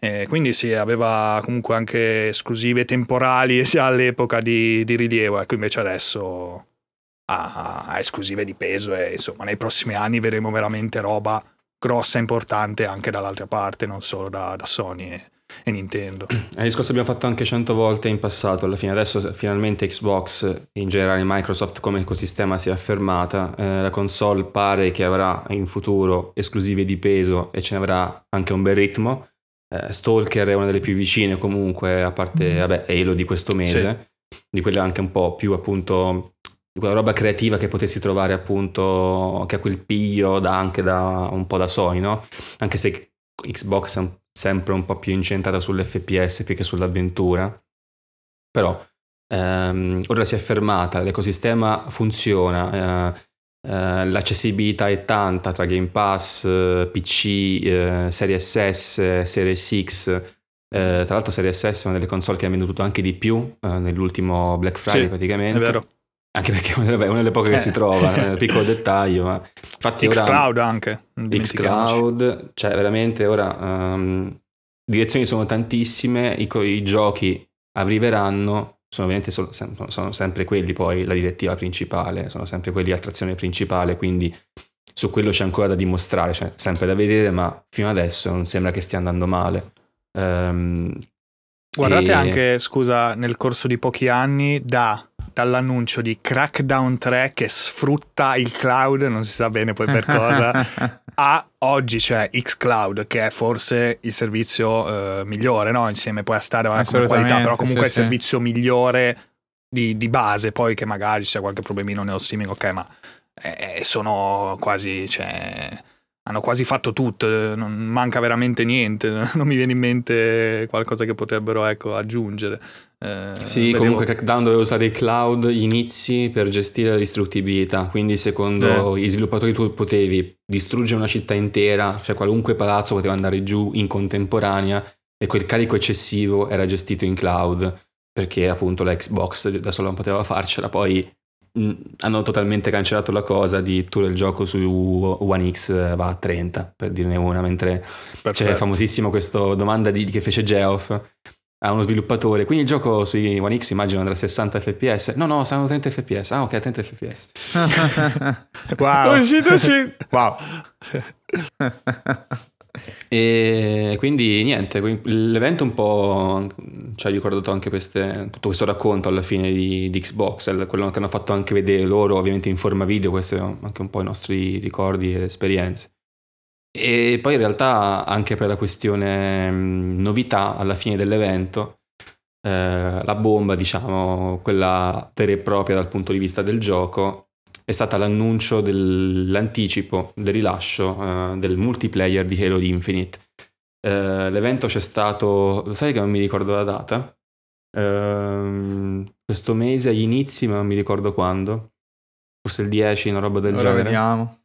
S2: E quindi sì, aveva comunque anche esclusive temporali sia all'epoca di, di rilievo, ecco invece adesso ha, ha, esclusive di peso e insomma nei prossimi anni vedremo veramente roba grossa e importante anche dall'altra parte, non solo da, da Sony. E, Nintendo.
S3: È il discorso che abbiamo fatto anche cento volte in passato, alla fine adesso finalmente Xbox e in generale Microsoft come ecosistema si è affermata, eh, la console pare che avrà in futuro esclusive di peso e ce ne avrà anche un bel ritmo. Eh, Stalker è una delle più vicine comunque, a parte mm. vabbè, Halo di questo mese, sì. di quelle anche un po' più appunto di quella roba creativa che potessi trovare appunto che ha quel piglio da, anche da un po' da Sony, no? Anche se Xbox è un sempre un po' più incentrata sull'FPS più che sull'avventura. Però ehm, ora si è fermata, l'ecosistema funziona, eh, eh, l'accessibilità è tanta tra Game Pass, PC, eh, Series S, Series X. Eh, tra l'altro Series S è una delle console che ha venduto anche di più eh, nell'ultimo Black Friday
S2: sì,
S3: praticamente.
S2: È vero.
S3: Anche perché vabbè, è una delle poche che si eh. trova, piccolo dettaglio, ma infatti
S2: Xcloud anche.
S3: Xcloud, cioè veramente ora um, direzioni sono tantissime, i, i giochi arriveranno, sono ovviamente sono, sono sempre quelli poi la direttiva principale, sono sempre quelli l'attrazione principale, quindi su quello c'è ancora da dimostrare, cioè sempre da vedere, ma fino adesso non sembra che stia andando male. Um,
S2: Guardate e... anche, scusa, nel corso di pochi anni da dall'annuncio di Crackdown 3 che sfrutta il cloud, non si sa bene poi per cosa, a oggi c'è Xcloud che è forse il servizio eh, migliore, no? insieme poi a stare come qualità, però comunque sì, è il servizio sì. migliore di, di, base, poi che magari c'è qualche problemino nello streaming, ok, ma eh, sono quasi... Cioè, hanno quasi fatto tutto, non manca veramente niente, non mi viene in mente qualcosa che potrebbero ecco, aggiungere.
S3: Eh, sì, vedevo... comunque Crackdown doveva usare il cloud inizi per gestire la distruttibilità, quindi secondo eh. gli sviluppatori tu potevi distruggere una città intera, cioè qualunque palazzo poteva andare giù in contemporanea e quel carico eccessivo era gestito in cloud perché appunto la Xbox da sola non poteva farcela, poi mh, hanno totalmente cancellato la cosa di tutto il gioco su One X va a 30 per dirne una, mentre Perfetto. c'è famosissimo questa domanda di, che fece Geoff a uno sviluppatore. Quindi il gioco sui One X immagino andrà a 60 fps. No, no, saranno 30 fps. Ah, ok, 30 fps.
S2: wow.
S1: uscito, uscito. Wow.
S3: e quindi niente, l'evento un po' ci ha ricordato anche queste, tutto questo racconto alla fine di, di, Xbox, quello che hanno fatto anche vedere loro ovviamente in forma video, questi sono anche un po' i nostri ricordi ed esperienze. E poi in realtà anche per la questione novità alla fine dell'evento, eh, la bomba, diciamo, quella vera e propria dal punto di vista del gioco, è stata l'annuncio dell'anticipo, del rilascio eh, del multiplayer di Halo Infinite. Eh, l'evento c'è stato, lo sai che non mi ricordo la data? Ehm, questo mese agli inizi, ma non mi ricordo quando. Forse il 10, una roba del
S1: Ora
S3: genere.
S1: vediamo.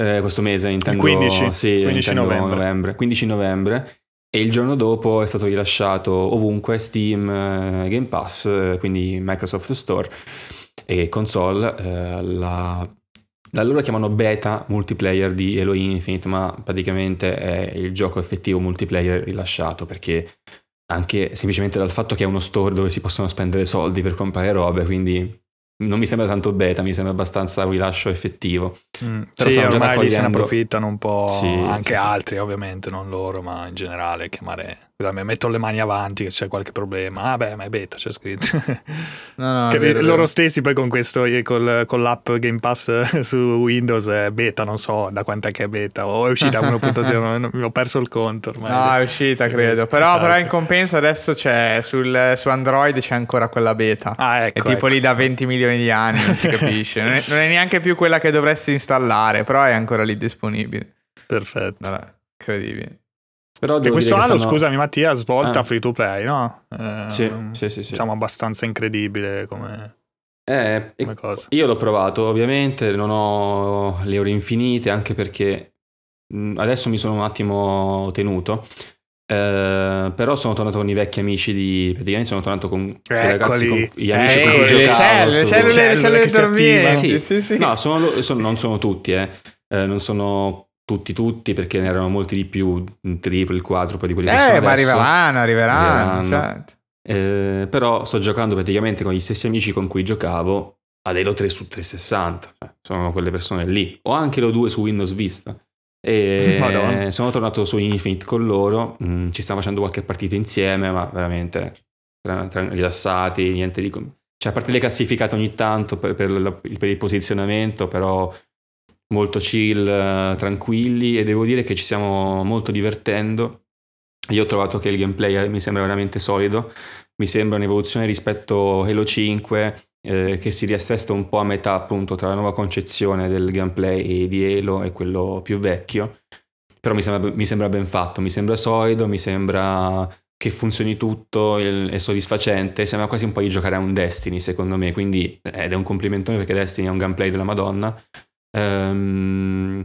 S3: Eh, questo mese intendo,
S2: il 15,
S3: sì,
S2: 15
S3: intendo
S2: novembre.
S3: novembre. 15 novembre. E il giorno dopo è stato rilasciato ovunque Steam, eh, Game Pass, eh, quindi Microsoft Store e console, eh, la, da loro chiamano beta multiplayer di Halo Infinite, ma praticamente è il gioco effettivo multiplayer rilasciato perché anche semplicemente dal fatto che è uno store dove si possono spendere soldi per comprare robe, quindi non mi sembra tanto beta, mi sembra abbastanza rilascio effettivo.
S2: Mm, Però sì, ormai lì se ne approfittano un po' sì, anche sì, altri, ovviamente, non loro, ma in generale chiamare Scusami, metto le mani avanti che c'è qualche problema. Ah, beh, ma è beta, c'è scritto. No, no, che vero, loro vero. stessi poi con questo, col, con l'app Game Pass su Windows è beta, non so da quant'è che è beta. O è uscita 1.0, ho perso il conto ormai.
S1: No, è uscita, credo. Però, però in compenso adesso c'è sul, su Android c'è ancora quella beta.
S2: Ah, ecco.
S1: È tipo
S2: ecco.
S1: lì da 20 milioni di anni, non si capisce. non, è, non, è, neanche più quella che dovresti installare, però è ancora lì disponibile.
S2: Perfetto.
S1: Allora, incredibile.
S2: Però che questo anno, stanno... scusami Mattia, svolta ah. free to play, no?
S3: Eh, sì, sì, sì, sì.
S2: Diciamo abbastanza incredibile come...
S3: Eh, come cosa. Io l'ho provato, ovviamente non ho le ore infinite, anche perché adesso mi sono un attimo tenuto. Eh, però sono tornato con i vecchi amici di praticamente sono tornato con i ragazzi con gli amici
S1: Eccoli,
S3: con cui
S1: giocavo
S3: le celle,
S1: su...
S3: le celle,
S1: le cellule dormienti
S3: sì. Sì, sì. no sono, sono, non sono tutti eh eh, non sono tutti tutti perché ne erano molti di più, il triplo, il quadruplo di quelli che
S1: Eh,
S3: sono
S1: ma
S3: adesso.
S1: arriveranno, arriveranno.
S3: Arriveranno.
S1: certo.
S3: Eh, però sto giocando praticamente con gli stessi amici con cui giocavo ad Halo 3 su 360, cioè, sono quelle persone lì, o anche lo 2 su Windows Vista. E
S1: Madonna.
S3: sono tornato su Infinite con loro, mm, ci stiamo facendo qualche partita insieme, ma veramente tra- tra- rilassati, niente di... Cioè, a parte le classificate ogni tanto per, per la- per il posizionamento, però molto chill, tranquilli e devo dire che ci stiamo molto divertendo. Io ho trovato che il gameplay eh, mi sembra veramente solido, mi sembra un'evoluzione rispetto a Halo 5 eh, che si riassesta un po' a metà appunto tra la nuova concezione del gameplay di Halo e quello più vecchio, però mi sembra, mi sembra ben fatto, mi sembra solido, mi sembra che funzioni tutto, è soddisfacente, sembra quasi un po' di giocare a un Destiny secondo me, quindi ed è un complimentone perché Destiny è un gameplay della Madonna. Ehm,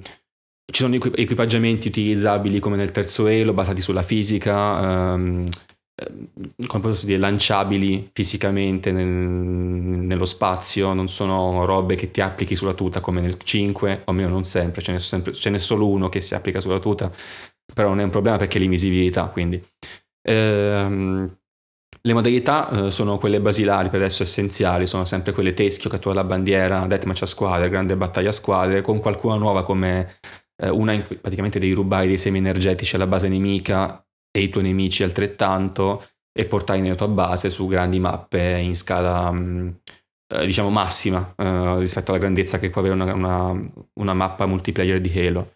S3: ci sono equi- equipaggiamenti utilizzabili come nel terzo Elo, basati sulla fisica, eh, come posso dire, lanciabili fisicamente nel- nello spazio, non sono robe che ti applichi sulla tuta come nel 5, o almeno non sempre, ce n'è, sempre- ce n'è solo uno che si applica sulla tuta, però non è un problema perché è l'invisibilità, quindi. Ehm, le modalità eh, sono quelle basilari per adesso essenziali, sono sempre quelle teschio, cattura la bandiera, deathmatch a squadre, grande battaglia a squadre, con qualcuna nuova come eh, una in cui praticamente devi rubare dei semi energetici alla base nemica e i tuoi nemici altrettanto e portarli nella tua base su grandi mappe in scala mh, eh, diciamo massima eh, rispetto alla grandezza che può avere una, una- una mappa multiplayer di Halo.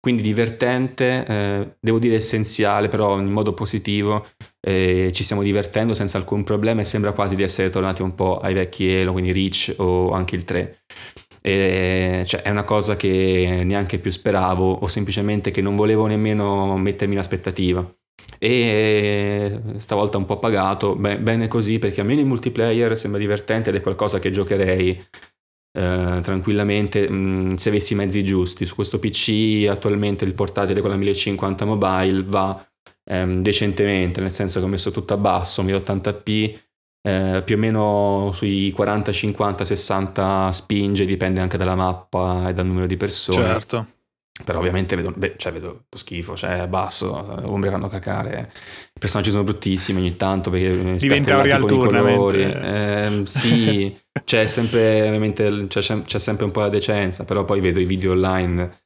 S3: Quindi divertente, eh, devo dire essenziale, però in modo positivo. eh, ci stiamo divertendo senza alcun problema e sembra quasi di essere tornati un po' ai vecchi Halo, quindi Reach o anche il 3. E, cioè, è una cosa che neanche più speravo o semplicemente che non volevo nemmeno mettermi in aspettativa. E stavolta un po' pagato, Beh, bene così perché almeno in multiplayer sembra divertente ed è qualcosa che giocherei eh, tranquillamente mh, se avessi i mezzi giusti. Su questo PC attualmente il portatile con la 1050 mobile va ehm, decentemente, nel senso che ho messo tutto a basso, 1080p, eh, più o meno sui 40, 50, 60 spinge, dipende anche dalla mappa e dal numero di persone.
S2: Certo.
S3: Però ovviamente vedo, beh, cioè vedo schifo, cioè basso, ombre fanno cacare. I personaggi sono bruttissimi ogni tanto perché
S2: Diventa un real
S3: colori. Ehm, sì, c'è sempre, ovviamente, c'è, c'è sempre un po' la decenza, però poi vedo i video online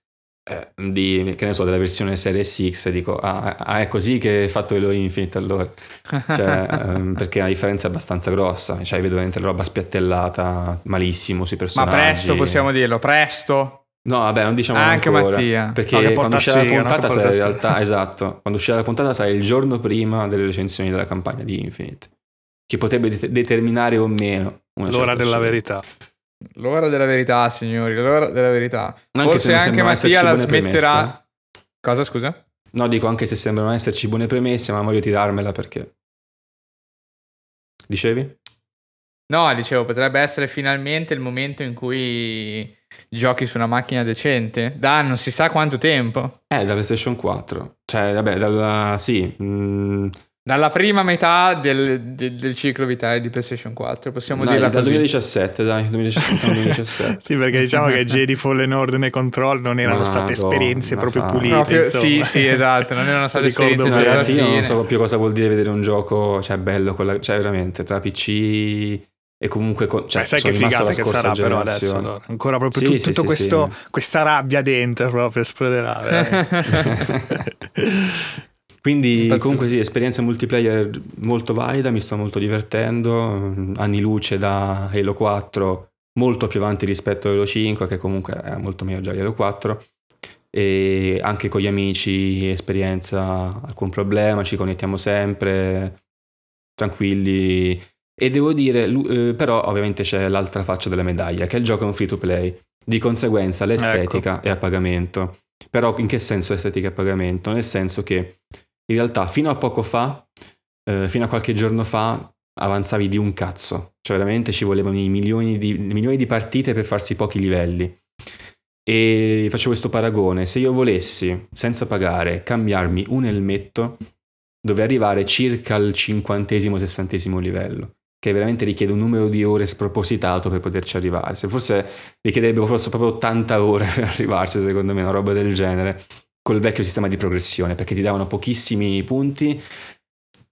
S3: eh, di, che ne so, della versione Series X e dico, ah, ah, è così che hai fatto Halo Infinite allora. Cioè, ehm, perché la differenza è abbastanza grossa, cioè vedo veramente roba spiattellata malissimo sui
S1: Ma
S3: personaggi.
S1: presto possiamo dirlo, presto.
S3: No, vabbè, non diciamo
S1: Anche
S3: ancora,
S1: Mattia.
S3: Perché
S2: No,
S3: quando uscirà la puntata sarà in realtà, esatto, quando uscirà la puntata sarà il giorno prima delle recensioni della campagna di Infinite, che potrebbe det- determinare o meno una
S2: L'ora
S3: certa
S2: della
S3: scelta.
S2: verità.
S1: L'ora della verità, signori, l'ora della verità.
S3: Anche
S1: Forse anche Mattia la
S3: buone premesse.
S1: smetterà. Cosa, scusa?
S3: No, dico anche se sembrano esserci buone premesse, ma voglio tirarmela perché... Dicevi?
S1: No, dicevo, potrebbe essere finalmente il momento in cui giochi su una macchina decente. Da non si sa quanto tempo.
S3: Eh, da PlayStation 4. Cioè, vabbè, dalla... sì. mm,
S1: Dalla prima metà del, del- del ciclo vitale di PlayStation 4, possiamo
S3: dai,
S1: dirla
S3: dal
S1: così.
S3: 2017, dai, 2017 2017.
S2: Sì, perché diciamo che Jedi Fallen Order e Control non erano
S3: Ma
S2: state
S3: no,
S2: esperienze proprio
S3: sa-
S2: pulite.
S1: Proprio- sì, sì, esatto, non erano state esperienze
S3: ragazzi, io non so più cosa vuol dire vedere un gioco, cioè bello, quella, cioè veramente tra PC e comunque co- cioè,
S2: Beh, sai
S3: sono
S2: che figata che sarà però adesso. allora. Ancora proprio
S3: Sì,
S2: tu-
S3: sì,
S2: tutto
S3: sì,
S2: questo,
S3: sì.
S2: questa rabbia dentro proprio esploderà. veramente.
S3: Quindi
S1: Impazzito.
S3: comunque sì, esperienza multiplayer molto valida, mi sto molto divertendo, mm, anni luce da Halo 4, molto più avanti rispetto a Halo 5 che comunque è molto meglio già di Halo 4 e anche con gli amici esperienza alcun problema, ci connettiamo sempre tranquilli e devo dire eh, però ovviamente c'è l'altra faccia della medaglia che il gioco è un free to play, di conseguenza l'estetica è a pagamento. Però in che senso estetica e pagamento? Nel senso che in realtà fino a poco fa, eh, fino a qualche giorno fa, avanzavi di un cazzo. Cioè veramente ci volevano milioni di, milioni di partite per farsi pochi livelli. E faccio questo paragone. Se io volessi, senza pagare, cambiarmi un elmetto, dove arrivare circa al cinquantesimo, sessantesimo livello. Che veramente richiede un numero di ore spropositato per poterci arrivare. Se forse richiederebbe forse proprio 80 ore per arrivarci, secondo me, una roba del genere, col vecchio sistema di progressione, perché ti davano pochissimi punti.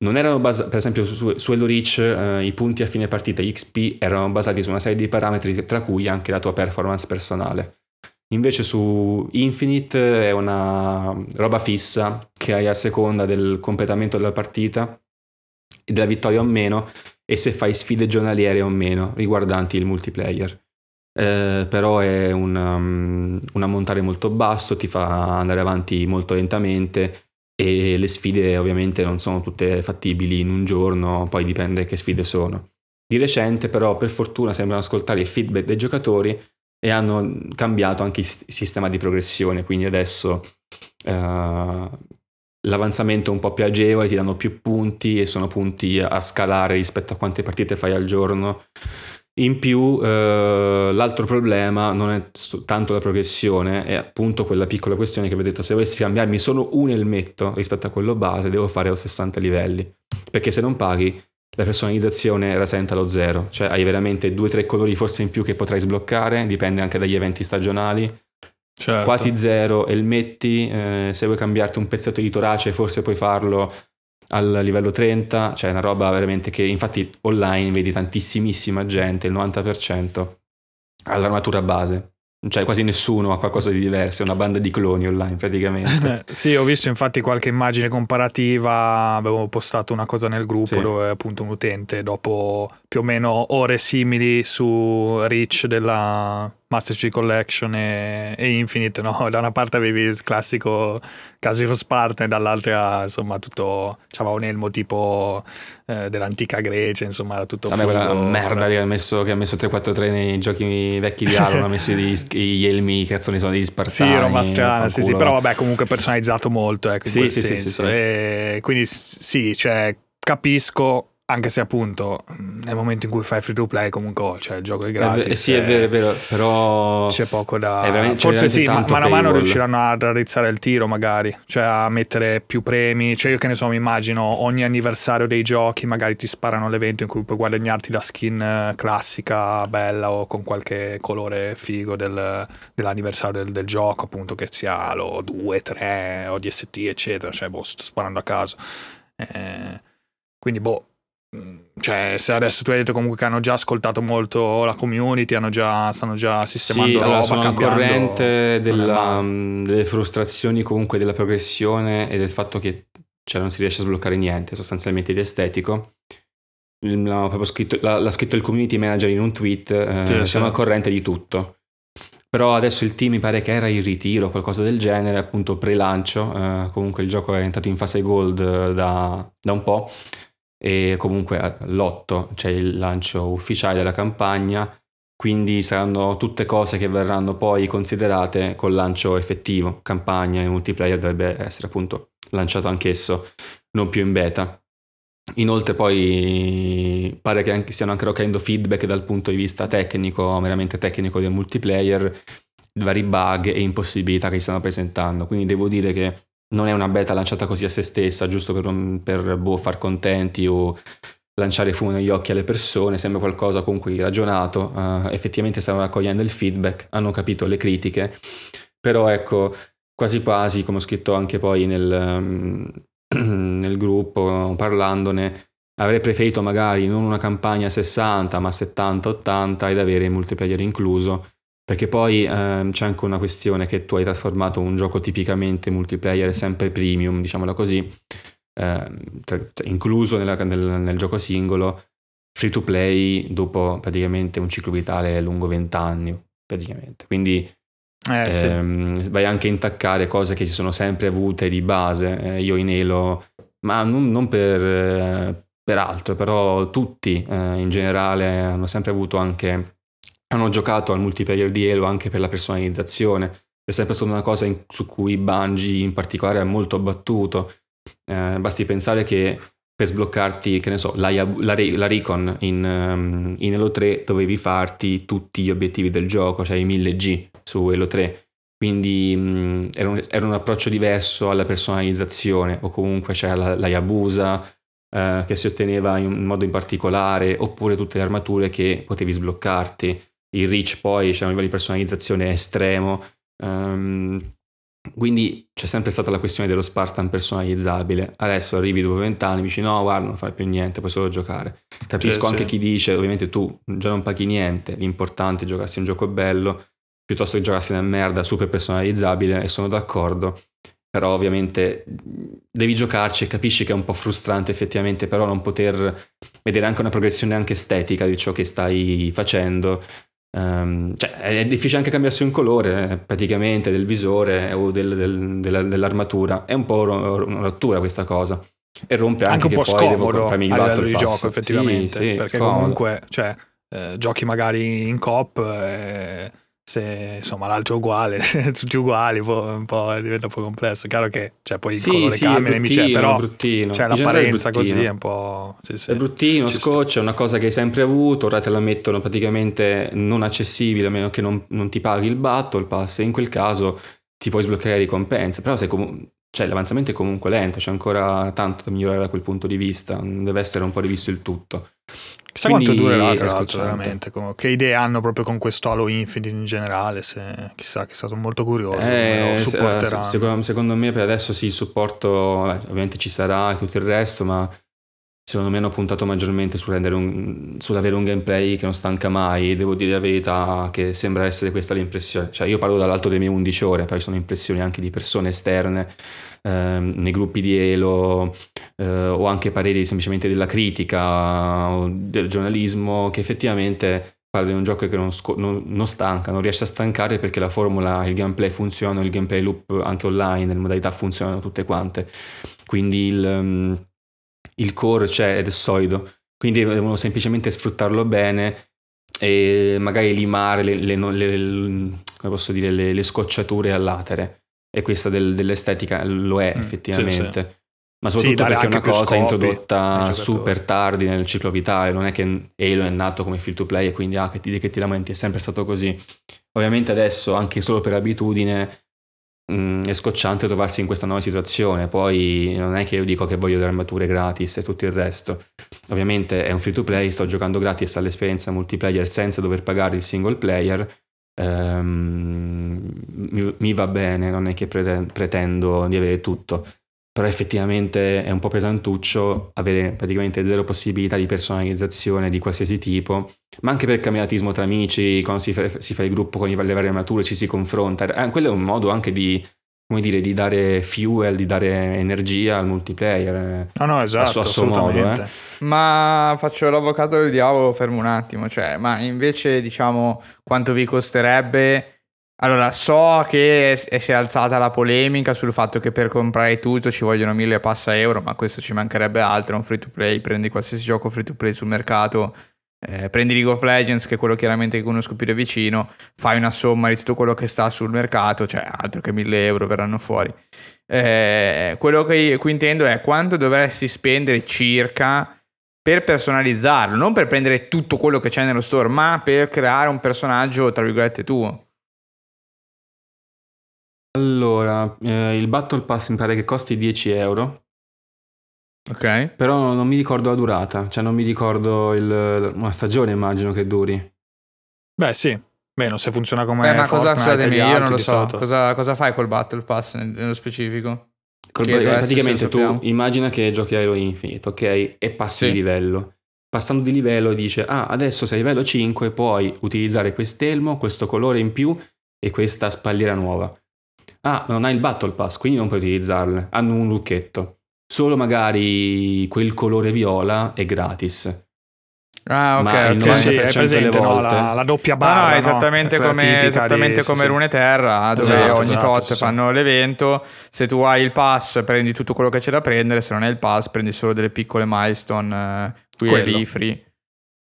S3: Non erano basati, per esempio, su, su Hello Reach eh, i punti a fine partita, gli XP, erano basati su una serie di parametri, tra cui anche la tua performance personale. Invece su Infinite è una roba fissa che hai a seconda del completamento della partita e della vittoria o meno e se fai sfide giornaliere o meno riguardanti il multiplayer. Eh, però è un, um, ammontare molto basso, ti fa andare avanti molto lentamente e le sfide ovviamente non sono tutte fattibili in un giorno, poi dipende che sfide sono. Di recente però per fortuna sembrano ascoltare il feedback dei giocatori e hanno cambiato anche il sistema di progressione, quindi adesso uh, l'avanzamento è un po' più agevole, ti danno più punti e sono punti a scalare rispetto a quante partite fai al giorno. In più, eh, l'altro problema non è tanto la progressione, è appunto quella piccola questione che vi ho detto, se volessi cambiarmi solo un elmetto rispetto a quello base, devo fare 60 livelli, perché se non paghi la personalizzazione rasenta lo zero, cioè hai veramente due o tre colori forse in più che potrai sbloccare, dipende anche dagli eventi stagionali, certo. quasi zero elmetti, eh, se vuoi cambiarti un pezzetto di torace forse puoi farlo al livello 30, cioè una roba veramente che infatti online vedi tantissimissima gente, il 90% all'armatura base. Cioè quasi nessuno ha qualcosa di diverso, è una banda di cloni online praticamente.
S2: sì, ho visto infatti qualche immagine comparativa, avevo postato una cosa nel gruppo sì. dove appunto un utente dopo più o meno ore simili su Reach della Master Chief Collection e, e, Infinite, no? Da una parte avevi il classico Casino Spartan e dall'altra, insomma, tutto, c'aveva un elmo tipo eh, dell'antica Grecia, insomma, tutto
S3: Vabbè, quella merda che ha, messo, che ha messo 343 nei giochi vecchi di Halo, ha messo gli, gli elmi, cazzoni sono degli spartani.
S2: Sì, roba strana, sì, sì, però vabbè, comunque personalizzato molto, ecco, in sì, quel sì, senso. Sì, sì, sì. E quindi sì, cioè, capisco anche se appunto nel momento in cui fai free to play comunque cioè il gioco è gratis
S3: eh, sì è vero è vero però
S2: c'è poco da forse sì ma mano a mano riusciranno a raddrizzare il tiro magari cioè a mettere più premi cioè io che ne so mi immagino ogni anniversario dei giochi magari ti sparano l'evento in cui puoi guadagnarti la skin eh, classica bella o con qualche colore figo del, dell'anniversario del, del, gioco appunto che sia lo 2, 3 o DST eccetera cioè boh sto sparando a caso. Eh, quindi boh cioè, se adesso tu hai detto comunque che hanno già ascoltato molto la community, hanno già, stanno già sistemando
S3: sì,
S2: roba,
S3: sono al corrente della, mm, delle frustrazioni comunque della progressione e del fatto che cioè, non si riesce a sbloccare niente, sostanzialmente di estetico. L'ha, scritto, l'ha, l'ha scritto, il community manager in un tweet, eh, sì, siamo sì. al corrente di tutto. Però adesso il team mi pare che era in ritiro, qualcosa del genere, appunto pre-lancio, eh, comunque il gioco è entrato in fase gold eh, da, da un po' e comunque l'8 c'è il lancio ufficiale della campagna, quindi saranno tutte cose che verranno poi considerate col lancio effettivo, campagna e multiplayer dovrebbe essere appunto lanciato anch'esso, non più in beta. Inoltre poi pare che anche, stiano anche raccogliendo feedback dal punto di vista tecnico, meramente tecnico del multiplayer, vari bug e impossibilità che si stanno presentando, quindi devo dire che non è una beta lanciata così a se stessa, giusto per, per boh, far contenti o lanciare fumo negli occhi alle persone, sembra qualcosa comunque ragionato, uh, effettivamente stanno raccogliendo il feedback, hanno capito le critiche, però ecco, quasi quasi, come ho scritto anche poi nel, um, nel gruppo, parlandone, avrei preferito magari non una campagna 60 ma 70-80 ed avere il multiplayer incluso, perché poi ehm, c'è anche una questione che tu hai trasformato un gioco tipicamente multiplayer sempre premium, diciamola così, ehm, incluso nella, nel, nel, gioco singolo, free to play dopo praticamente un ciclo vitale lungo 20 anni, praticamente. Quindi eh, ehm, sì. vai anche a intaccare cose che si sono sempre avute di base. Eh, io in Elo, ma non, non per, eh, per, altro, però tutti eh, in generale hanno sempre avuto anche hanno giocato al multiplayer di Halo anche per la personalizzazione. È sempre stata una cosa in, su cui Bungie in particolare è molto abbattuto. Eh, basti pensare che per sbloccarti, che ne so, la, la, la Recon in, um, in, Halo 3 dovevi farti tutti gli obiettivi del gioco, cioè i 1000G su Halo 3. Quindi um, era, un, era, un, approccio diverso alla personalizzazione, o comunque c'era la, la Yabusa, eh, che si otteneva in modo in particolare, oppure tutte le armature che potevi sbloccarti. Il reach poi c'è un livello di personalizzazione estremo. Um, quindi c'è sempre stata la questione dello Spartan personalizzabile. Adesso arrivi dopo vent'anni e dici no, guarda, non fai più niente, puoi solo giocare. Capisco sì, anche sì. chi dice, ovviamente tu già non paghi niente, l'importante è giocarsi un gioco bello, piuttosto che giocarsi una merda super personalizzabile e sono d'accordo. Però ovviamente devi giocarci e capisci che è un po' frustrante effettivamente, però non poter vedere anche una progressione anche estetica di ciò che stai facendo Um, cioè, è difficile anche cambiarsi un colore eh, praticamente del visore o del, del, della, dell'armatura. È un po' una rottura questa cosa. E rompe anche,
S2: anche un po' scomodo
S3: a
S2: livello di gioco, effettivamente. Sì, sì, perché scomodo. comunque, cioè, eh, giochi magari in coop. Eh, se insomma l'altro è uguale, tutti uguali, un po', diventa un po' complesso. Chiaro che cioè, poi
S3: sì, il colore sì, cambia, bruttino, però.
S2: Cioè, l'apparenza così è un po'. Sì, sì,
S3: è bruttino, scoccia, è una cosa che hai sempre avuto, ora te la mettono praticamente non accessibile, a meno che non, non ti paghi il battle pass, e in quel caso ti puoi sbloccare ricompense, però sei comunque. Cioè, l'avanzamento è comunque lento, c'è ancora tanto da migliorare da quel punto di vista, deve essere un po' rivisto il tutto.
S2: Chissà Quindi, quanto durerà tra l'altro veramente, che idee hanno proprio con questo Halo Infinite in generale, se, chissà, chissà, sono molto curioso
S3: eh, secondo, secondo, me per adesso sì, il supporto ovviamente ci sarà e tutto il resto, ma secondo me hanno puntato maggiormente un, sull'avere un gameplay che non stanca mai, devo dire la verità che sembra essere questa l'impressione, cioè io parlo dall'alto delle mie 11 ore, poi sono impressioni anche di persone esterne ehm, nei gruppi di Elo eh, o anche pareri semplicemente della critica o del giornalismo che effettivamente parla di un gioco che non, sco- non, non, stanca, non riesce a stancare perché la formula, il gameplay funziona, il gameplay loop anche online, le modalità funzionano tutte quante. Quindi il, um, il core c'è ed è solido. Quindi devono semplicemente sfruttarlo bene e magari limare le, le, le, dire, le scocciature all'atere e questa del, dell'estetica lo è mm, effettivamente. Sì, sì. Ma soprattutto sì, perché è una cosa introdotta super tardi nel ciclo vitale, non è che Halo è nato come free to play e quindi ah, che ti, che ti lamenti, è sempre stato così. Ovviamente adesso, anche solo per abitudine, mm, è scocciante trovarsi in questa nuova situazione. Poi non è che io dico che voglio le armature gratis e tutto il resto. Ovviamente è un free to play, sto giocando gratis all'esperienza multiplayer senza dover pagare il single player ehm, mi, mi, va bene, non è che pretendo di avere tutto, però effettivamente è un po' pesantuccio avere praticamente zero possibilità di personalizzazione di qualsiasi tipo, ma anche per cameratismo tra amici, quando si fa, si fa il gruppo con le varie armature ci si confronta, eh, quello è un modo anche di come dire, di dare fuel, di dare energia al multiplayer. Eh,
S2: no, no, esatto, a suo modo. Eh.
S1: Ma faccio l'avvocato del diavolo, fermo un attimo, cioè, ma invece diciamo quanto vi costerebbe... Allora, so che si è alzata la polemica sul fatto che per comprare tutto ci vogliono mille passa euro, ma questo ci mancherebbe altro, è un free to play, prendi qualsiasi gioco free to play sul mercato eh, prendi League of Legends, che è quello chiaramente che conosco più da vicino, fai una somma di tutto quello che sta sul mercato, cioè altro che 1000 euro verranno fuori. Eh, quello che qui intendo è quanto dovresti spendere circa per personalizzarlo, non per prendere tutto quello che c'è nello store, ma per creare un personaggio, tra virgolette, tuo.
S3: Allora, eh, il Battle Pass mi pare che costi 10 euro
S1: Ok.
S3: Però non mi ricordo la durata, cioè non mi ricordo il, una stagione immagino che duri.
S2: Beh sì, meno se funziona come Beh,
S1: ma cosa, scusatemi, io non lo so, cosa, cosa, fai col Battle Pass nello specifico?
S3: Col, praticamente tu immagina che giochi Halo Infinite, ok? E passi sì. di livello. Passando di livello dice, ah, adesso sei livello 5, puoi utilizzare quest'elmo, questo colore in più e questa spalliera nuova. Ah, non hai il Battle Pass, quindi non puoi utilizzarle. Hanno un lucchetto solo magari quel colore viola è gratis.
S1: Ah, ok.
S2: Ma okay. sì, è presente, no, la, la, doppia barra.
S1: No, no esattamente no? come, esattamente di, come sì, Rune Terra, dove esatto, ogni esatto, tot sì, fanno l'evento. Se tu hai il pass, prendi tutto quello che c'è da prendere. Se non hai il pass, prendi solo delle piccole milestone. Eh, qui quello. è lì free.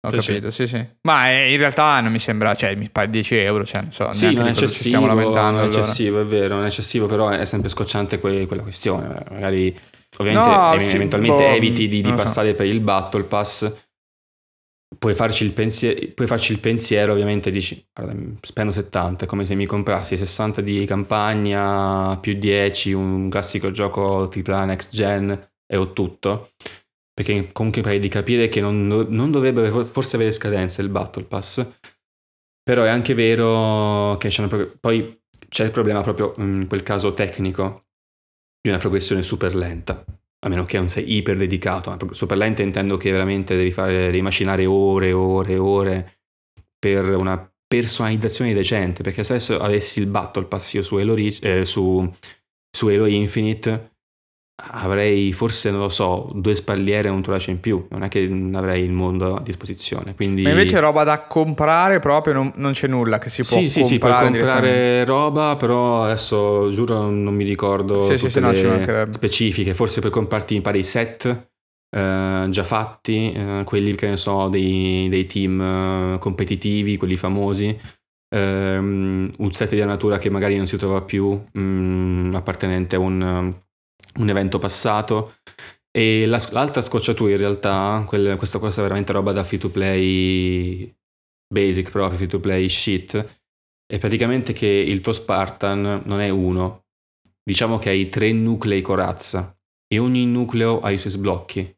S1: Ho sì, capito, sì. sì, sì. Ma eh, in realtà non mi sembra, cioè, mi pare 10 euro, cioè, non so,
S3: sì, non è eccessivo,
S1: ci stiamo lamentando.
S3: Non è eccessivo, allora. è vero, non è eccessivo, però è sempre scocciante que- quella questione. Magari Ovviamente no, eventualmente boh, eviti di, di passare so. per il Battle Pass. Puoi farci, il pensiero, puoi farci il pensiero, ovviamente dici, guarda, spendo 70, è come se mi comprassi 60 di campagna più 10, un classico gioco AAA next gen e ho tutto. Perché comunque pare di capire che non, non dovrebbe forse avere scadenze il Battle Pass, però è anche vero che c'è una, poi c'è il problema proprio mm, in quel caso tecnico di una progressione super lenta, a meno che non sei iper dedicato. Super lenta intendo che veramente devi, fare, devi macinare ore e ore e ore per una personalizzazione decente, perché se adesso avessi il Battle Pass io su Halo, eh, su, su Halo Infinite avrei forse, non lo so, due spalliere e un torace in più, non è che avrei il mondo a disposizione. Quindi...
S1: Ma invece roba da comprare proprio non, non c'è nulla che si può
S3: sì,
S1: sì,
S3: sì, puoi comprare roba, però adesso giuro non mi ricordo sì, sì, sì, no, specifiche, forse puoi comprarti mi pare i set eh, già fatti, eh, quelli che ne so dei, dei team eh, competitivi, quelli famosi. Um, un set di natura che magari non si trova più um, appartenente a un un evento passato. E la, l'altra scocciatura in realtà, quella, questa cosa è veramente roba da free to play basic proprio, free to play shit, è praticamente che il tuo Spartan non è uno, diciamo che hai tre nuclei corazza e ogni nucleo ha i suoi sblocchi.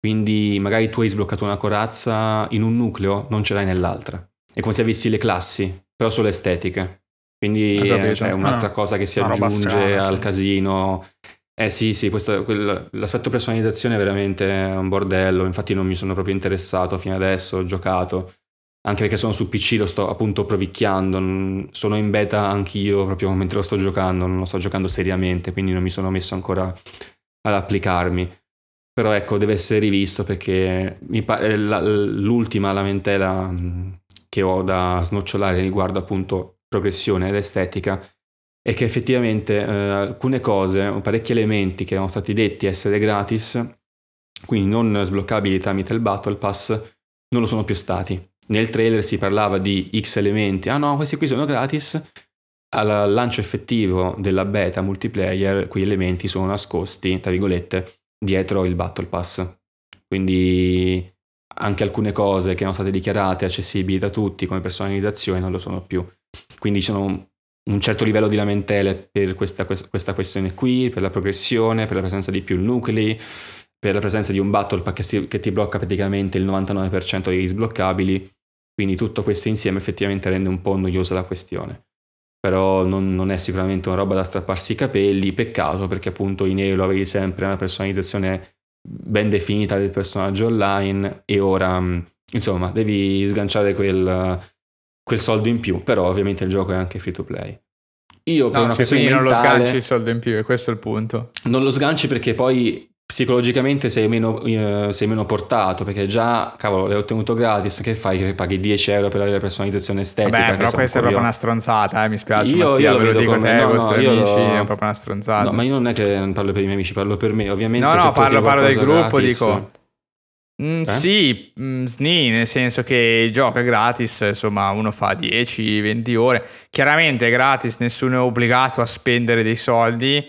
S3: Quindi magari tu hai sbloccato una corazza in un nucleo, non ce l'hai nell'altra. È come se avessi le classi, però solo estetiche. Quindi è cioè, un'altra ah, cosa che si aggiunge strana, al sì. casino. Eh sì, sì, questo, quel, l'aspetto personalizzazione è veramente un bordello, infatti non mi sono proprio interessato fino adesso, ho giocato, anche perché sono su PC, lo sto appunto provicchiando, sono in beta anch'io proprio mentre lo sto giocando, non lo sto giocando seriamente, quindi non mi sono messo ancora ad applicarmi. Però ecco, deve essere rivisto perché pare, la, l'ultima lamentela che ho da snocciolare riguardo appunto progressione ed estetica è che effettivamente eh, alcune cose, parecchi elementi che erano stati detti essere gratis, quindi non sbloccabili tramite il Battle Pass, non lo sono più stati. Nel trailer si parlava di X elementi, ah no, questi qui sono gratis, al lancio effettivo della beta multiplayer quegli elementi sono nascosti, tra virgolette, dietro il Battle Pass. Quindi anche alcune cose che erano state dichiarate accessibili da tutti come personalizzazione non lo sono più. Quindi sono un certo livello di lamentele per questa, questa questione qui, per la progressione, per la presenza di più nuclei, per la presenza di un battle pack che, si, che ti blocca praticamente il 99% degli sbloccabili. Quindi tutto questo insieme effettivamente rende un po' noiosa la questione. Però non, non, è sicuramente una roba da strapparsi i capelli, peccato perché appunto in Halo avevi sempre una personalizzazione ben definita del personaggio online e ora insomma devi sganciare quel, quel soldo in più, però ovviamente il gioco è anche free to play.
S1: Io per no, una cioè, questione mentale, non lo sganci il soldo in più, e questo è il punto.
S3: Non lo sganci perché poi psicologicamente sei meno, eh, sei meno, portato perché già, cavolo, l'hai ottenuto gratis, che fai? Che paghi 10 euro per la personalizzazione estetica?
S1: Beh, però questa è proprio una stronzata, eh, mi spiace io, Mattia, io lo, lo dico come, te, no, no, amici, lo... è proprio una stronzata.
S3: No, ma io non è che parlo per i miei amici, parlo per me, ovviamente. No,
S1: no, parlo, parlo del gruppo, gratis, dico Mm, eh? Sì, mm, sni, nel senso che il gioco è gratis, insomma uno fa 10-20 ore, chiaramente è gratis, nessuno è obbligato a spendere dei soldi,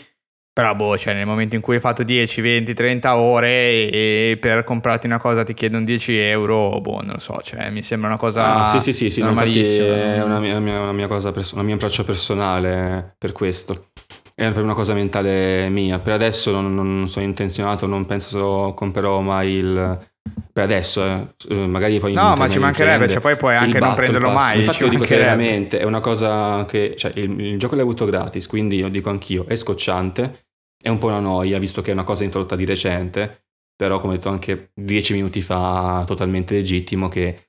S1: però boh, cioè nel momento in cui hai fatto 10, 20, 30 ore e per comprarti una cosa ti chiedono 10 euro, boh, non lo so, cioè mi sembra una cosa...
S3: Ah, sì, sì, sì, sì normalissima. è una mia, una mia, una mia cosa, perso- un mio approccio personale per questo. È per una cosa mentale mia. Per adesso non, non sono intenzionato, non penso comprerò mai il per adesso, eh, eh magari poi...
S1: No, ma ci mancherebbe, cioè poi puoi anche non prenderlo pass. mai.
S3: Infatti lo dico seriamente, è una cosa che... Cioè, il, il gioco l'hai avuto gratis, quindi lo dico anch'io, è scocciante, è un po' una noia, visto che è una cosa introdotta di recente, però come ho detto anche dieci minuti fa, totalmente legittimo che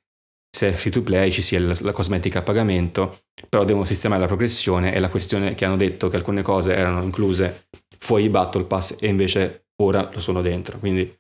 S3: se è free to play ci sia la, la cosmetica a pagamento, però devono sistemare la progressione e la questione che hanno detto che alcune cose erano incluse fuori Battle Pass e invece ora lo sono dentro, quindi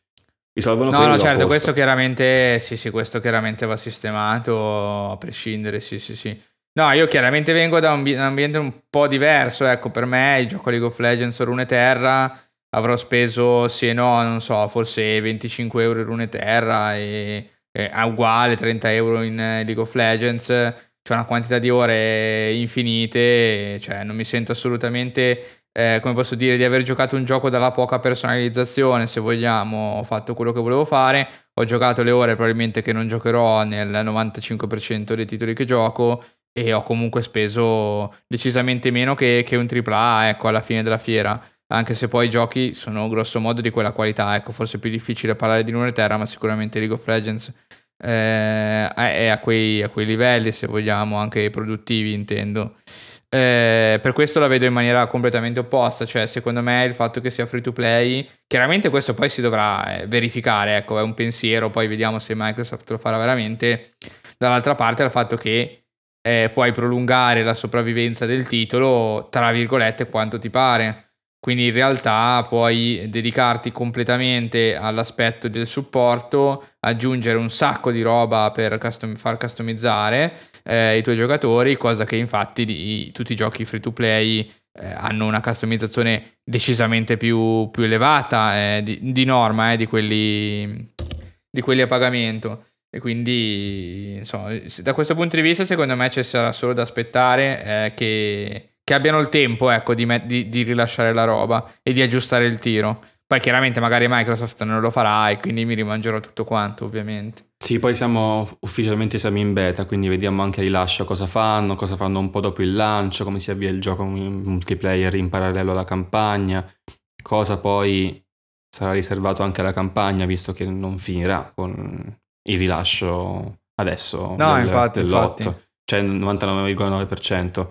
S3: risolvono
S1: no, No, certo, questo chiaramente, sì, sì, questo chiaramente va sistemato a prescindere, sì, sì, sì. No, io chiaramente vengo da un, ambiente un po' diverso, ecco, per me il gioco League of Legends o Rune Terra avrò speso, sì e no, non so, forse 25 euro in Rune Terra e, e è uguale 30 euro in League of Legends, c'è una quantità di ore infinite, cioè non mi sento assolutamente eh, come posso dire, di aver giocato un gioco dalla poca personalizzazione, se vogliamo, ho fatto quello che volevo fare, ho giocato le ore probabilmente che non giocherò nel 95% dei titoli che gioco e ho comunque speso decisamente meno che, che un AAA, ecco, alla fine della fiera. anche se poi i giochi sono grosso modo di quella qualità, ecco, forse è più difficile parlare di Terra, ma sicuramente League of Legends eh, è a quei, a quei, livelli, se vogliamo, anche produttivi intendo. Eh, per questo la vedo in maniera completamente opposta, cioè secondo me il fatto che sia free to play, chiaramente questo poi si dovrà eh, verificare, ecco, è un pensiero, poi vediamo se Microsoft lo farà veramente. Dall'altra parte il fatto che eh, puoi prolungare la sopravvivenza del titolo, tra virgolette, quanto ti pare. Quindi in realtà puoi dedicarti completamente all'aspetto del supporto, aggiungere un sacco di roba per custom- far customizzare eh, i tuoi giocatori, cosa che infatti di, tutti i giochi free to play eh, hanno una customizzazione decisamente più, più elevata eh, di, di, norma eh, di quelli, di quelli a pagamento. E quindi, insomma, da questo punto di vista, secondo me ci sarà solo da aspettare eh, che che abbiano il tempo, ecco, di, di, di, rilasciare la roba e di aggiustare il tiro. Poi chiaramente magari Microsoft non lo farà e quindi mi rimangerò tutto quanto, ovviamente.
S3: Sì, poi siamo ufficialmente siamo in beta, quindi vediamo anche a rilascio cosa fanno, cosa fanno un po' dopo il lancio, come si avvia il gioco multiplayer in parallelo alla campagna, cosa poi sarà riservato anche alla campagna, visto che non finirà con il rilascio adesso
S1: no, del, infatti,
S3: dell'8,
S1: infatti.
S3: cioè il 99,9%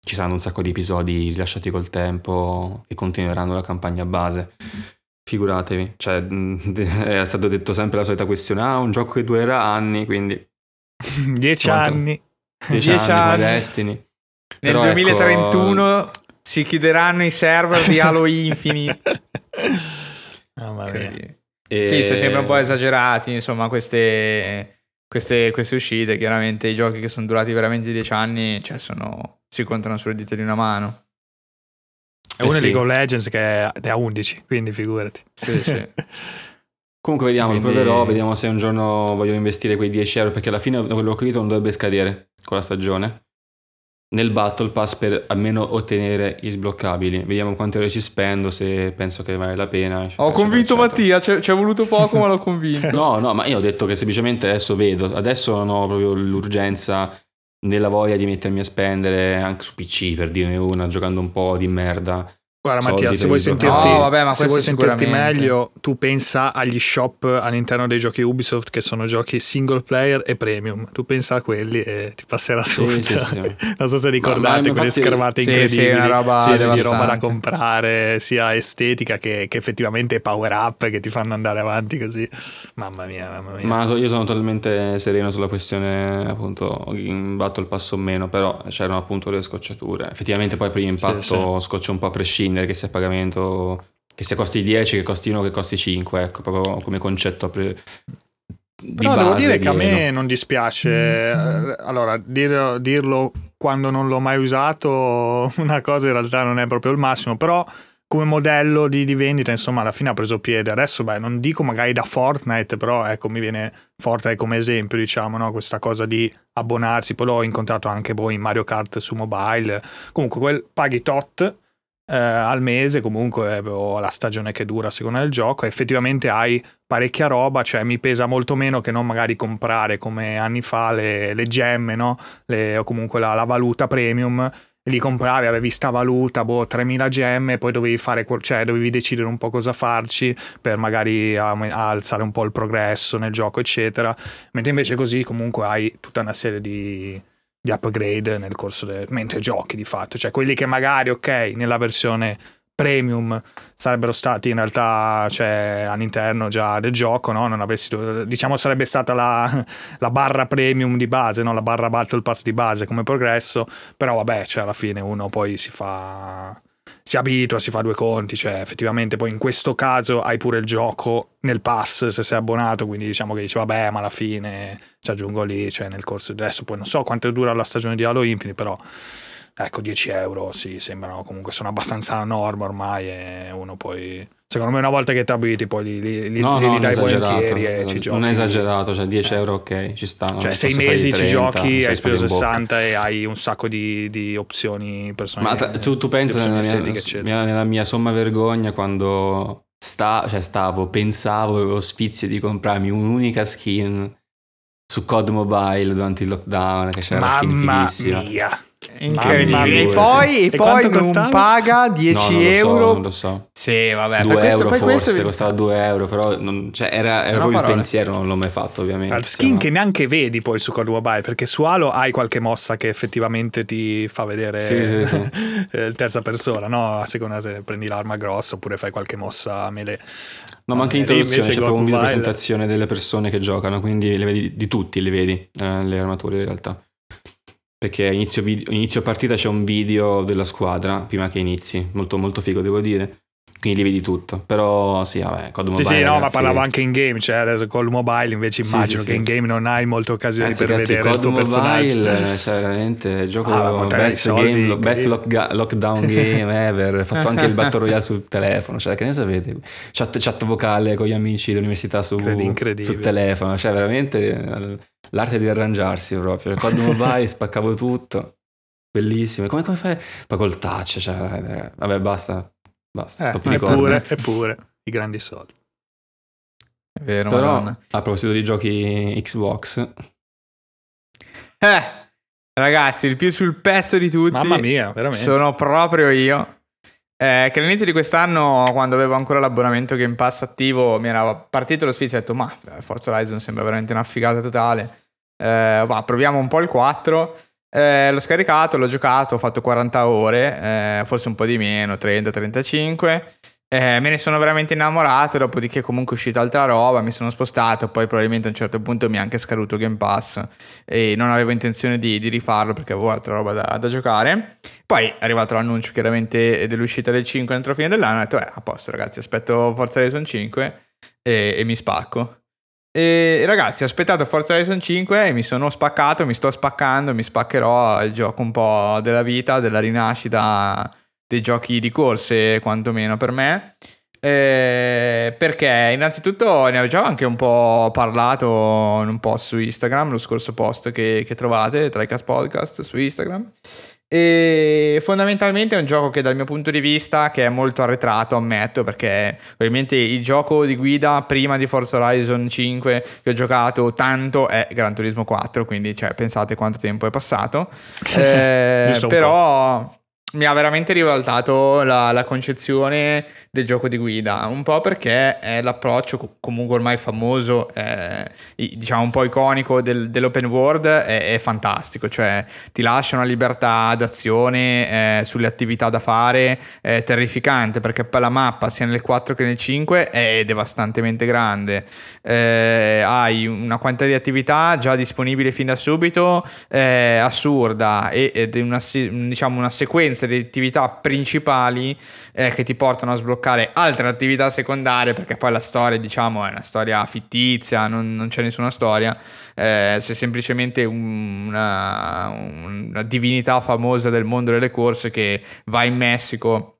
S3: ci saranno un sacco di episodi rilasciati col tempo che continueranno la campagna base. Figuratevi, cioè, è stato detto sempre la solita questione, ah, un gioco che durerà anni, quindi...
S2: Dieci anni.
S3: Dieci, Dieci anni, anni. Destiny. Nel
S1: Però 2031 ecco... si chiuderanno i server di Halo Infinite.
S2: Mia.
S1: E... Sì, sono sempre un po' esagerati, insomma, queste queste, queste, uscite, chiaramente i giochi che sono durati veramente 10 anni, cioè sono, si contano sulle dita di una mano.
S2: È eh uno sì. League of Legends che ne ha 11, quindi figurati.
S1: Sì, sì.
S3: Comunque vediamo, quindi... proverò, vediamo se un giorno voglio investire quei 10 euro, perché alla fine quello che ho capito non dovrebbe scadere con la stagione nel Battle Pass per almeno ottenere gli sbloccabili. Vediamo quante ore ci spendo, se penso che vale la pena.
S1: Ho convinto. Mattia, ci è voluto poco ma l'ho convinto.
S3: no, no, ma io ho detto che semplicemente adesso vedo, adesso non ho proprio l'urgenza nella voglia di mettermi a spendere anche su PC per dirne una, giocando un po' di merda.
S2: Guarda Mattia, se vuoi sentirti, no, vabbè, se vuoi sentirti meglio, tu pensa agli shop all'interno dei giochi Ubisoft che sono giochi single player e premium. Tu pensa a quelli e ti passerà tutto. Sì, sì, sì. non so se ricordate ma, ma quelle schermate incredibili una roba di roba da comprare, sia estetica che, che, effettivamente power up che ti fanno andare avanti così. Mamma mia, mamma mia.
S3: Ma io sono totalmente sereno sulla questione appunto in battle passo o meno, però c'erano appunto le scocciature. Effettivamente poi per l'impatto scoccia un po' a prescindere prescindere che sia pagamento, che sia costi 10, che costi 1, che costi 5, ecco, proprio come concetto pre-
S2: Però devo dire che a me non dispiace. Mm. Allora, dir, dirlo quando non l'ho mai usato, una cosa in realtà non è proprio il massimo, però come modello di, di, vendita, insomma, alla fine ha preso piede. Adesso, beh, non dico magari da Fortnite, però ecco, mi viene Fortnite come esempio, diciamo, no? Questa cosa di abbonarsi. Poi l'ho incontrato anche poi in Mario Kart su mobile. Comunque, quel paghi tot eh, al mese, comunque o la stagione che dura a seconda del gioco, effettivamente hai parecchia roba, cioè mi pesa molto meno che non magari comprare come anni fa le, le gemme, no? le, o comunque la, la valuta premium li compravi, avevi sta valuta, boh, 3000 gemme, poi dovevi fare, cioè dovevi decidere un po' cosa farci per magari alzare un po' il progresso nel gioco, eccetera. Mentre invece così comunque hai tutta una serie di, di upgrade nel corso del... mentre giochi di fatto, cioè quelli che magari ok nella versione premium sarebbero stati in realtà cioè, all'interno già del gioco, no? Non avresti, diciamo sarebbe stata la, la, barra premium di base, no? la barra battle pass di base come progresso, però vabbè, cioè alla fine uno poi si fa si abitua, si fa due conti, cioè effettivamente poi in questo caso hai pure il gioco nel pass se sei abbonato, quindi diciamo che dici vabbè ma alla fine ci aggiungo lì, cioè nel corso adesso poi non so quanto dura la stagione di Halo Infinite, però ecco 10 euro sì, sembrano comunque sono abbastanza norma ormai e uno poi secondo me una volta che ti abiti poi li, li, li, no, li no, dai volentieri e ci giochi.
S3: non è esagerato cioè 10 euro ok ci stanno
S2: cioè 6 mesi 30, ci giochi hai speso 60 e hai un sacco di, di opzioni personali
S3: ma tu, tu pensi nella mia, nella mia somma vergogna quando sta, cioè stavo pensavo avevo spizio di comprarmi un'unica skin su COD Mobile durante il lockdown che c'era
S2: Mamma
S3: la skin fighissima.
S2: mia
S1: Incredibile. E poi, e poi non
S2: costava?
S1: paga 10
S3: No, non lo so,
S1: euro.
S3: non lo so.
S1: Sì, vabbè,
S3: 2
S1: per questo,
S3: euro
S1: poi
S3: forse,
S1: questo
S3: costava 2 euro, però non- cioè, era, era proprio il pensiero, non l'ho mai fatto ovviamente.
S2: Al skin
S3: no.
S2: che neanche vedi poi su COD Mobile, perché su Halo hai qualche mossa che effettivamente ti fa vedere
S3: Sì, sì, sì.
S2: eh, il terza persona, no? A seconda se prendi l'arma grossa oppure fai qualche mossa melee.
S3: No, ma anche in
S2: Eh,
S3: introduzione c'è proprio un video presentazione delle persone che giocano, quindi le vedi di tutti, le vedi, eh, le armature in realtà. Perché inizio, vid- inizio partita c'è un video della squadra, prima che inizi, molto, molto figo devo dire, quindi li vedi tutto. Però sì, vabbè, COD
S2: Sì,
S3: Mobile,
S2: sì, no, ma
S3: ragazzi-
S2: parlavo anche in game, cioè adesso col mobile invece
S3: Sì,
S2: immagino
S3: sì,
S2: che
S3: sì.
S2: in game non hai molte occasioni
S3: Ragazzi,
S2: per
S3: ragazzi,
S2: vedere il
S3: COD
S2: tuo personaggio.
S3: Mobile, cioè veramente il gioco
S2: Ah, ma te
S3: best,
S2: soldi,
S3: game, best lockga- lockdown game ever, fatto anche il Battle Royale sul telefono, cioè che ne sapete? Chat, chat vocale con gli amici dell'università su, sul telefono, cioè veramente l'arte di arrangiarsi proprio. Il COD Mobile spaccavo tutto, bellissimo. Come, come fai? Poi col touch, cioè, ragazzi, vabbè basta, basta.
S2: Eh, eppure, eppure, i grandi soldi.
S1: È vero,
S3: Però
S1: madonna.
S3: a proposito di giochi Xbox,
S1: Eh, ragazzi, il più sul pezzo di tutti.
S2: Mamma mia, veramente.
S1: Sono proprio io. Eh, che all'inizio di quest'anno, quando avevo ancora l'abbonamento Game Pass attivo, mi era partito lo sfizio e ho detto: Ma eh, Forza Horizon sembra veramente una figata totale. Eh, va, proviamo un po' il 4. Eh, l'ho scaricato, l'ho giocato, ho fatto 40 ore, eh, forse un po' di meno, 30-35. Eh, me ne sono veramente innamorato, dopodiché comunque è uscita altra roba, mi sono spostato, poi probabilmente a un certo punto mi è anche scaduto Game Pass e non avevo intenzione di, di rifarlo perché avevo altra roba da, da giocare. Poi è arrivato l'annuncio chiaramente dell'uscita del 5 entro fine dell'anno, ho detto eh, a posto ragazzi, aspetto Forza Horizon 5 e, e mi spacco. E ragazzi, ho aspettato Forza Horizon 5 e mi sono spaccato, mi sto spaccando, mi spaccherò il gioco un po' della vita, della rinascita dei giochi di corse, quantomeno per me. Eh, perché innanzitutto ne avevo già anche un po' parlato in un post su Instagram, lo scorso post che, che trovate, Tricast Podcast su Instagram. E fondamentalmente è un gioco che dal mio punto di vista che è molto arretrato, ammetto, perché ovviamente il gioco di guida prima di Forza Horizon 5 che ho giocato tanto è Gran Turismo 4, quindi cioè, pensate quanto tempo è passato. Eh, però mi ha veramente ribaltato la, la concezione del gioco di guida, un po' perché è l'approccio co- comunque ormai famoso, eh, diciamo un po' iconico del- dell'open world, è, è fantastico, cioè ti lascia una libertà d'azione eh, sulle attività da fare, è terrificante perché poi la mappa sia nel 4 che nel 5 è devastantemente grande, Eh, hai una quantità di attività già disponibili fin da subito, eh, assurda e- ed una, diciamo una sequenza di attività principali eh, che ti portano a sbloccare altre attività secondarie perché poi la storia diciamo è una storia fittizia non, non c'è nessuna storia eh, sei semplicemente un- una, una divinità famosa del mondo delle corse che va in Messico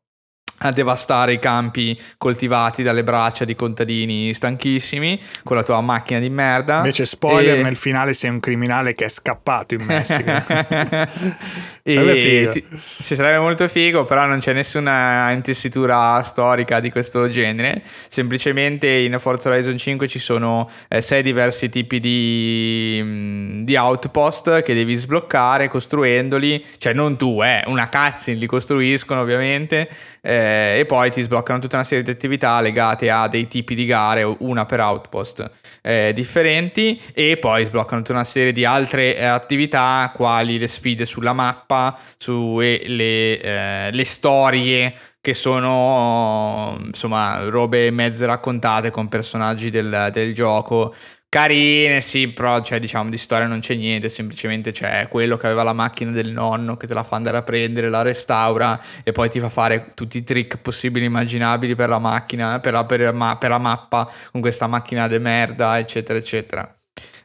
S1: a devastare i campi coltivati dalle braccia di contadini stanchissimi con la tua macchina di merda
S2: Invece, spoiler,
S1: E-
S2: nel finale sei un criminale che è scappato in Messico.
S1: E ti- sì, sarebbe molto figo, però non c'è nessuna intessitura storica di questo genere. Semplicemente in Forza Horizon 5 ci sono eh, sei diversi tipi di, mm, di outpost che devi sbloccare costruendoli, cioè non tu, eh, una cutscene li costruiscono ovviamente, eh, e poi ti sbloccano tutta una serie di attività legate a dei tipi di gare, una per outpost eh, differenti, e poi sbloccano tutta una serie di altre eh, attività, quali le sfide sulla mappa, su e le, eh, le storie che sono insomma robe mezze raccontate con personaggi del, del gioco carine sì però cioè diciamo di storia non c'è niente semplicemente c'è quello che aveva la macchina del nonno che te la fa andare a prendere la restaura e poi ti fa fare tutti i trick possibili e immaginabili per la macchina per la, per ma- per la mappa con questa macchina de merda eccetera eccetera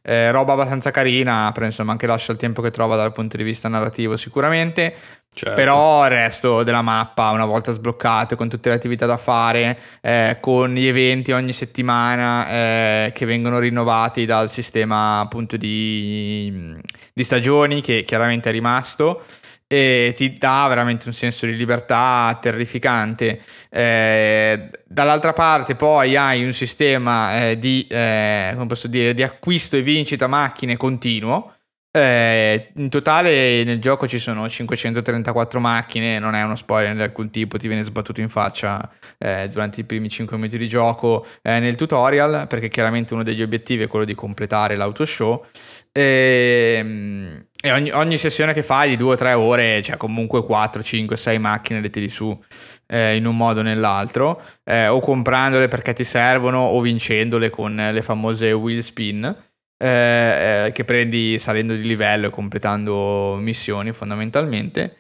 S1: eh, roba abbastanza carina, però insomma anche lascia il tempo che trova dal punto di vista narrativo sicuramente.
S2: Certo.
S1: Però il resto della mappa, una volta sbloccato, con tutte le attività da fare, eh, con gli eventi ogni settimana eh, che vengono rinnovati dal sistema appunto di, di stagioni che chiaramente è rimasto. E ti dà veramente un senso di libertà terrificante. Eh, dall'altra parte, poi hai un sistema eh, di, eh, dire, di acquisto e vincita macchine continuo Eh, in totale nel gioco ci sono 534 macchine, non è uno spoiler di alcun tipo, ti viene sbattuto in faccia eh, durante i primi 5 minuti di gioco eh, nel tutorial, perché chiaramente uno degli obiettivi è quello di completare l'autoshow. E, ehm, e ogni, ogni, sessione che fai di 2 o 3 ore c'è comunque 4, 5, 6 macchine le tiri su eh, in un modo o nell'altro, eh, o comprandole perché ti servono o vincendole con le famose wheel spin. Eh, eh, che prendi salendo di livello e completando missioni fondamentalmente.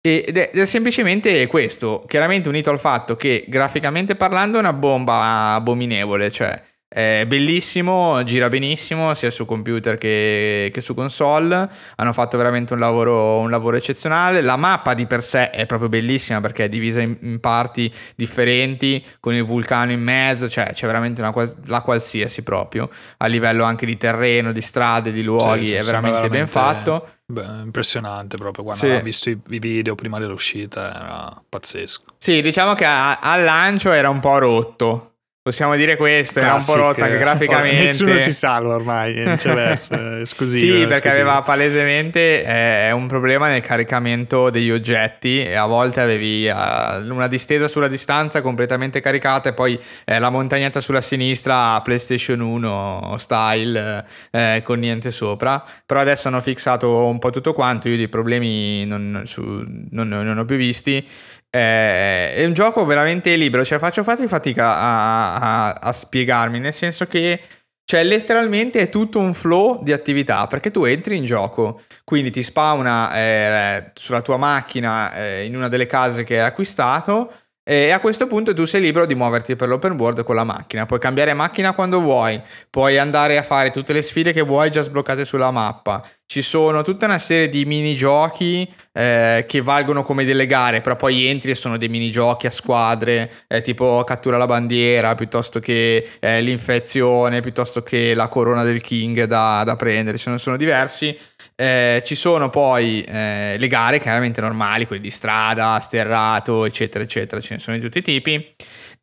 S1: Ed è, è, semplicemente questo, chiaramente unito al fatto che graficamente parlando è una bomba abominevole, cioè è bellissimo, gira benissimo sia su computer che, che su console. Hanno fatto veramente un lavoro, un lavoro, eccezionale. La mappa di per sé è proprio bellissima perché è divisa in, in parti differenti con il vulcano in mezzo. Cioè, c'è veramente una, la qualsiasi proprio a livello anche di terreno, di strade, di luoghi. Sì, è veramente, veramente, ben fatto.
S2: Beh, impressionante proprio. Quando sì. ho visto i, i, video prima dell'uscita, era pazzesco.
S1: Sì, diciamo che a, al lancio era un po' rotto Possiamo dire questo, era un po' rotta anche graficamente.
S2: Nessuno si salva ormai, non c'è verso, esclusivo.
S1: sì, perché esclusivo. aveva palesemente eh, un problema nel caricamento degli oggetti e a volte avevi uh, una distesa sulla distanza completamente caricata e poi eh, la montagnetta sulla sinistra PlayStation 1 style eh, con niente sopra. Però adesso hanno fissato un po' tutto quanto, io dei problemi non, su, non, non ho più visti eh, è un gioco veramente libero, cioè faccio fatica a, a, a spiegarmi, nel senso che cioè, letteralmente è tutto un flow di attività perché tu entri in gioco, quindi ti spawna eh, sulla tua macchina eh, in una delle case che hai acquistato e a questo punto tu sei libero di muoverti per l'open world con la macchina. Puoi cambiare macchina quando vuoi, puoi andare a fare tutte le sfide che vuoi già sbloccate sulla mappa. Ci sono tutta una serie di minigiochi eh, che valgono come delle gare, però poi entri e sono dei minigiochi a squadre, eh, tipo cattura la bandiera, piuttosto che eh, l'infezione, piuttosto che la corona del king da, da prendere. Sono, sono diversi. Eh, ci sono poi eh, le gare chiaramente normali, quelle di strada, sterrato, eccetera, eccetera, ce ne sono di tutti i tipi.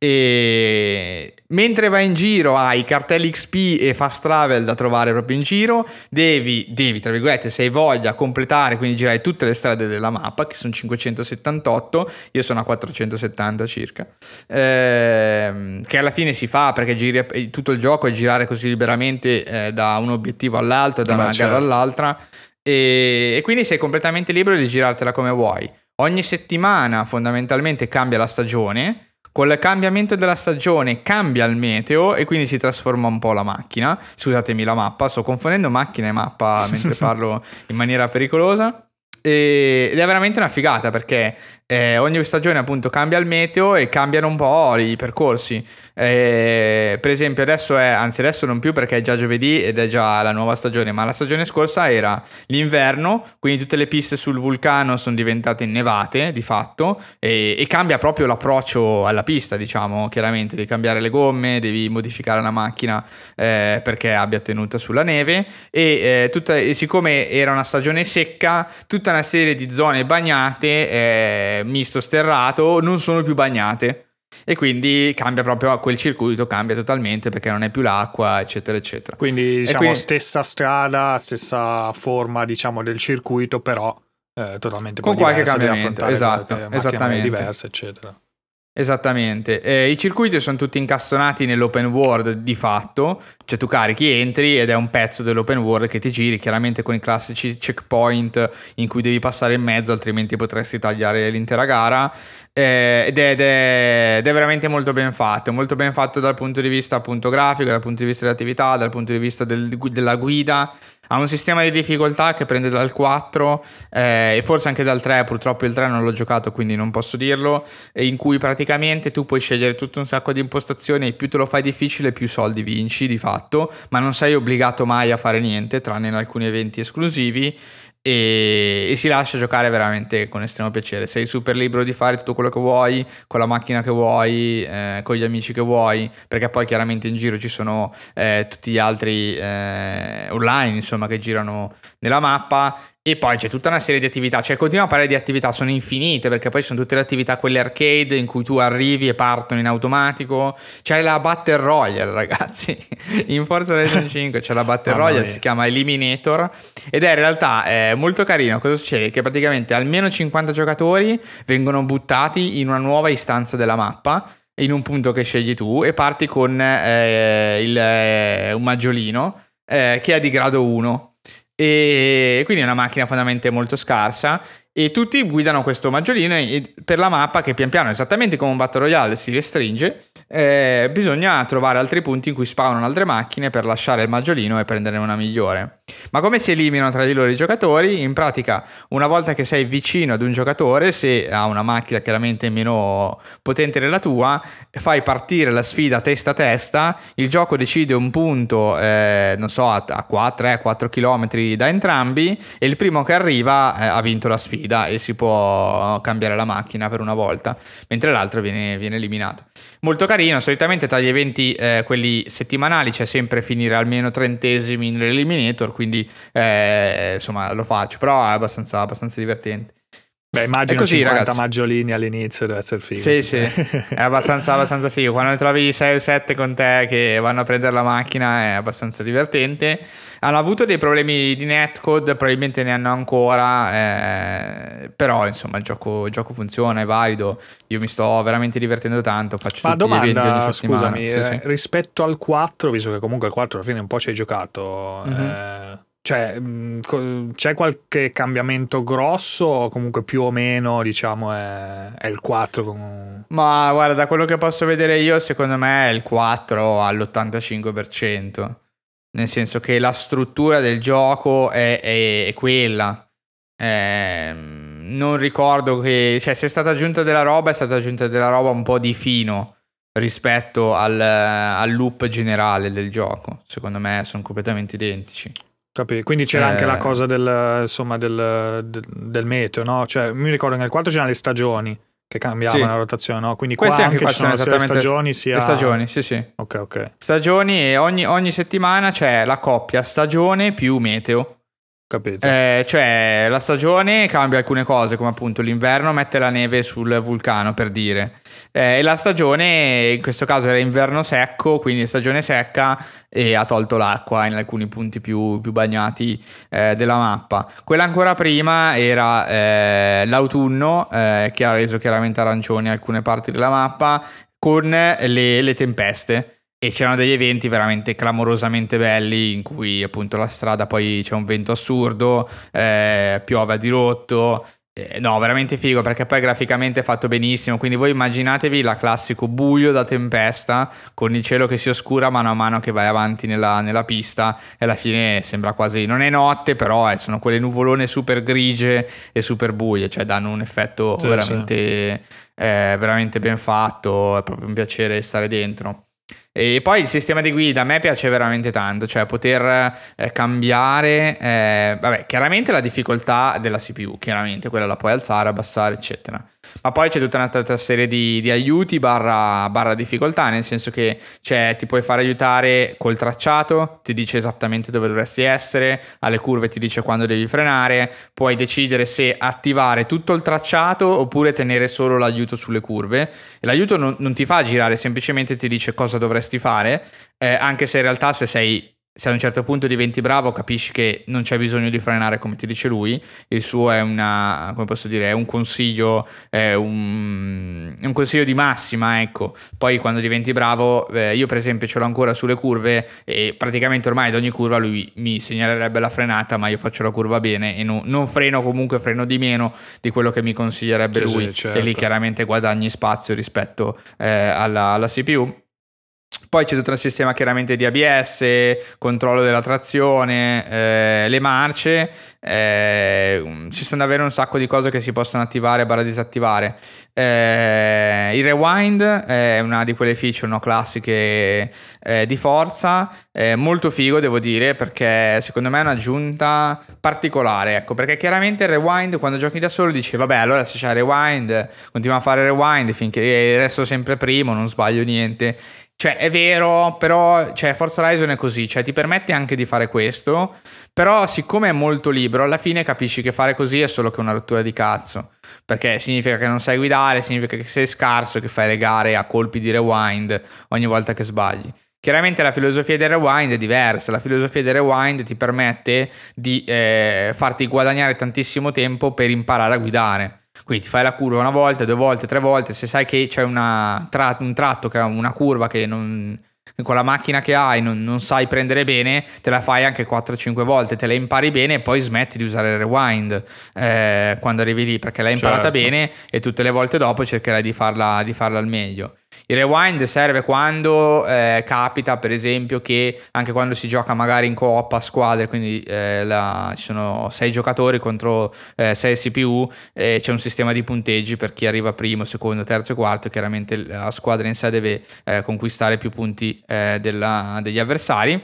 S1: E mentre vai in giro hai cartelli XP e fast travel da trovare proprio in giro, devi, devi, tra virgolette, se hai voglia, completare, quindi girare tutte le strade della mappa, che sono 578, io sono a 470 circa, ehm, che alla fine si fa perché giri, tutto il gioco è girare così liberamente eh, da un obiettivo all'altro, da Beh, una certo. gara all'altra, e, e quindi sei completamente libero di girartela come vuoi. Ogni settimana fondamentalmente cambia la stagione con il cambiamento della stagione cambia il meteo e quindi si trasforma un po' la macchina. Scusatemi la mappa, sto confondendo macchina e mappa mentre parlo in maniera pericolosa. Ed è veramente una figata perché eh, ogni stagione appunto cambia il meteo e cambiano un po' i percorsi. Eh, per esempio adesso è, anzi adesso non più perché è già giovedì ed è già la nuova stagione, ma la stagione scorsa era l'inverno, quindi tutte le piste sul vulcano sono diventate innevate di fatto e, e cambia proprio l'approccio alla pista, diciamo, chiaramente devi cambiare le gomme, devi modificare la macchina eh, perché abbia tenuta sulla neve e, eh, tutta, e siccome era una stagione secca, tutta una serie di zone bagnate eh, misto sterrato non sono più bagnate. E quindi cambia proprio quel circuito cambia totalmente perché non è più l'acqua eccetera eccetera.
S2: Quindi diciamo quindi... stessa strada stessa forma diciamo del circuito però eh, totalmente
S1: con qualche cambiamento esatto esattamente.
S2: diverse eccetera
S1: Esattamente, eh, i circuiti sono tutti incastonati nell'open world di fatto, cioè tu carichi, entri ed è un pezzo dell'open world che ti giri, chiaramente con i classici checkpoint in cui devi passare in mezzo, altrimenti potresti tagliare l'intera gara, eh, ed, è, ed, è, ed, è, veramente molto ben fatto, molto ben fatto dal punto di vista appunto grafico, dal punto di vista dell'attività, dal punto di vista del, della guida, ha un sistema di difficoltà che prende dal 4 eh, e forse anche dal 3, purtroppo il 3 non l'ho giocato quindi non posso dirlo, in cui praticamente tu puoi scegliere tutto un sacco di impostazioni e più te lo fai difficile più soldi vinci di fatto, ma non sei obbligato mai a fare niente tranne in alcuni eventi esclusivi e, e, si lascia giocare veramente con estremo piacere. Sei super libero di fare tutto quello che vuoi, con la macchina che vuoi, eh, con gli amici che vuoi, perché poi chiaramente in giro ci sono eh, tutti gli altri eh, online, insomma, che girano nella mappa E poi c'è tutta una serie di attività, cioè continuiamo a parlare di attività, sono infinite perché poi sono tutte le attività quelle arcade in cui tu arrivi e partono in automatico. C'è la Battle Royale, ragazzi. In Forza Horizon 5 c'è la Battle Royale, si chiama Eliminator ed è in realtà eh, molto carino. Cosa succede? Che praticamente almeno 50 giocatori vengono buttati in una nuova istanza della mappa in un punto che scegli tu e parti con eh, il, eh, un maggiolino eh, che è di grado 1 e quindi è una macchina fondamentalmente molto scarsa e tutti guidano questo maggiolino per la mappa che pian piano esattamente come un Battle Royale si restringe eh, bisogna trovare altri punti in cui spawnano altre macchine per lasciare il maggiolino e prenderne una migliore ma come si eliminano tra di loro i giocatori? In pratica, una volta che sei vicino ad un giocatore, se ha una macchina chiaramente meno potente della tua, fai partire la sfida testa a testa, il gioco decide un punto, eh, non so, a, a 3-4 km da entrambi e il primo che arriva eh, ha vinto la sfida e si può cambiare la macchina per una volta, mentre l'altro viene, viene eliminato. Molto carino, solitamente tra gli eventi, eh, quelli settimanali, c'è sempre finire almeno trentesimi nell'eliminator, quindi eh, insomma lo faccio, però è abbastanza, abbastanza divertente.
S2: Beh, immagino
S1: così,
S2: 50
S1: ragazzi.
S2: maggiolini all'inizio deve essere figo.
S1: Sì, sì, è abbastanza, abbastanza figo. Quando ne trovi 6 o 7 con te che vanno a prendere la macchina è abbastanza divertente. Hanno avuto dei problemi di netcode, probabilmente ne hanno ancora, eh, però insomma il gioco, il gioco funziona, è valido. Io mi sto veramente divertendo tanto, faccio
S2: Ma
S1: tutti gli
S2: domanda,
S1: settimana.
S2: scusami,
S1: Sì,
S2: eh,
S1: sì.
S2: rispetto al 4, visto che comunque il 4 alla fine un po' ci hai giocato,
S1: Mhm.
S2: eh, cioè, co- c'è qualche cambiamento grosso o comunque più o meno, diciamo, è, è il 4 con...
S1: Ma guarda, da quello che posso vedere io, secondo me è il 4 all'85%. Nel senso che la struttura del gioco è, è- è quella. Ehm, non ricordo che... Cioè, se è stata aggiunta della roba, è stata aggiunta della roba un po' di fino rispetto al, al loop generale del gioco. Secondo me sono completamente identici.
S2: Capi? Quindi c'era
S1: Eh.
S2: anche la cosa del, insomma, del, del, del meteo, no? Cioè, mi ricordo che nel 4 c'erano le stagioni che cambiavano
S1: Sì.
S2: la rotazione, no? Quindi qua
S1: Questi
S2: anche,
S1: anche qua
S2: ci sono sia stagioni sia...
S1: Le stagioni, sì sì.
S2: Ok, ok,
S1: Stagioni e ogni, ogni settimana c'è la coppia stagione più meteo.
S2: Capito.
S1: Eh, cioè, la stagione cambia alcune cose, come appunto l'inverno mette la neve sul vulcano, per dire. Eh, e la stagione, in questo caso era inverno secco, quindi stagione secca e ha tolto l'acqua in alcuni punti più, più bagnati eh, della mappa. Quella ancora prima era eh, l'autunno, eh, che ha reso chiaramente arancioni alcune parti della mappa, con le, le tempeste. E c'erano degli eventi veramente clamorosamente belli in cui appunto la strada poi c'è un vento assurdo, eh, piove a dirotto. Eh, no, veramente figo perché poi graficamente è fatto benissimo. Quindi voi immaginatevi la classico buio da tempesta con il cielo che si oscura mano a mano che vai avanti nella, nella pista e alla fine sembra quasi... Non è notte però eh, sono quelle nuvolone super grigie e super buie, cioè danno un effetto
S2: Sì,
S1: veramente, eh, veramente ben fatto, è proprio un piacere stare dentro. E poi il sistema di guida a me piace veramente tanto, cioè poter eh, cambiare, eh, vabbè, chiaramente la difficoltà della CPU, chiaramente quella la puoi alzare, abbassare, eccetera. Ma poi c'è tutta un'altra serie di, di aiuti barra, barra difficoltà, nel senso che c'è, ti puoi fare aiutare col tracciato, ti dice esattamente dove dovresti essere, alle curve ti dice quando devi frenare, puoi decidere se attivare tutto il tracciato oppure tenere solo l'aiuto sulle curve. E l'aiuto non, non ti fa girare, semplicemente ti dice cosa dovresti fare, eh, anche se in realtà se sei se a un certo punto diventi bravo capisci che non c'è bisogno di frenare come ti dice lui, il suo è una, come posso dire, è un consiglio, è un, un consiglio di massima, ecco. Poi quando diventi bravo, eh, io per esempio ce l'ho ancora sulle curve e praticamente ormai ad ogni curva lui mi segnalerebbe la frenata, ma io faccio la curva bene e non, non freno comunque, freno di meno di quello che mi consiglierebbe
S2: Sì,
S1: lui
S2: sì, certo.
S1: e lì chiaramente guadagni spazio rispetto eh, alla, alla CPU. Poi c'è tutto un sistema chiaramente di ABS, controllo della trazione, eh, le marce, eh, ci sono davvero un sacco di cose che si possono attivare barra disattivare. Eh, il rewind è una di quelle feature no, classiche eh, di Forza, molto figo devo dire perché secondo me è un'aggiunta particolare, ecco, perché chiaramente il rewind quando giochi da solo dici vabbè allora se c'è rewind continua a fare rewind finché resto sempre primo, non sbaglio niente. Cioè, è vero, però cioè, Forza Horizon è così, cioè ti permette anche di fare questo, però siccome è molto libero, alla fine capisci che fare così è solo che una rottura di cazzo, perché significa che non sai guidare, significa che sei scarso, che fai le gare a colpi di rewind ogni volta che sbagli. Chiaramente la filosofia del rewind è diversa, la filosofia del rewind ti permette di eh, farti guadagnare tantissimo tempo per imparare a guidare. Quindi ti fai la curva una volta, due volte, tre volte, se sai che c'è una, tra, un tratto, che ha una curva che non, con la macchina che hai non, non, sai prendere bene, te la fai anche 4-5 volte, te la impari bene e poi smetti di usare il rewind eh, quando arrivi lì perché l'hai imparata certo. bene e tutte le volte dopo cercherai di farla, di farla al meglio. Il rewind serve quando eh, capita, per esempio, che anche quando si gioca magari in coop a squadre, quindi eh, la, ci sono sei giocatori contro eh, sei CPU, c'è un sistema di punteggi per chi arriva primo, secondo, terzo e quarto. Chiaramente la squadra in sé deve eh, conquistare più punti eh, della, degli avversari.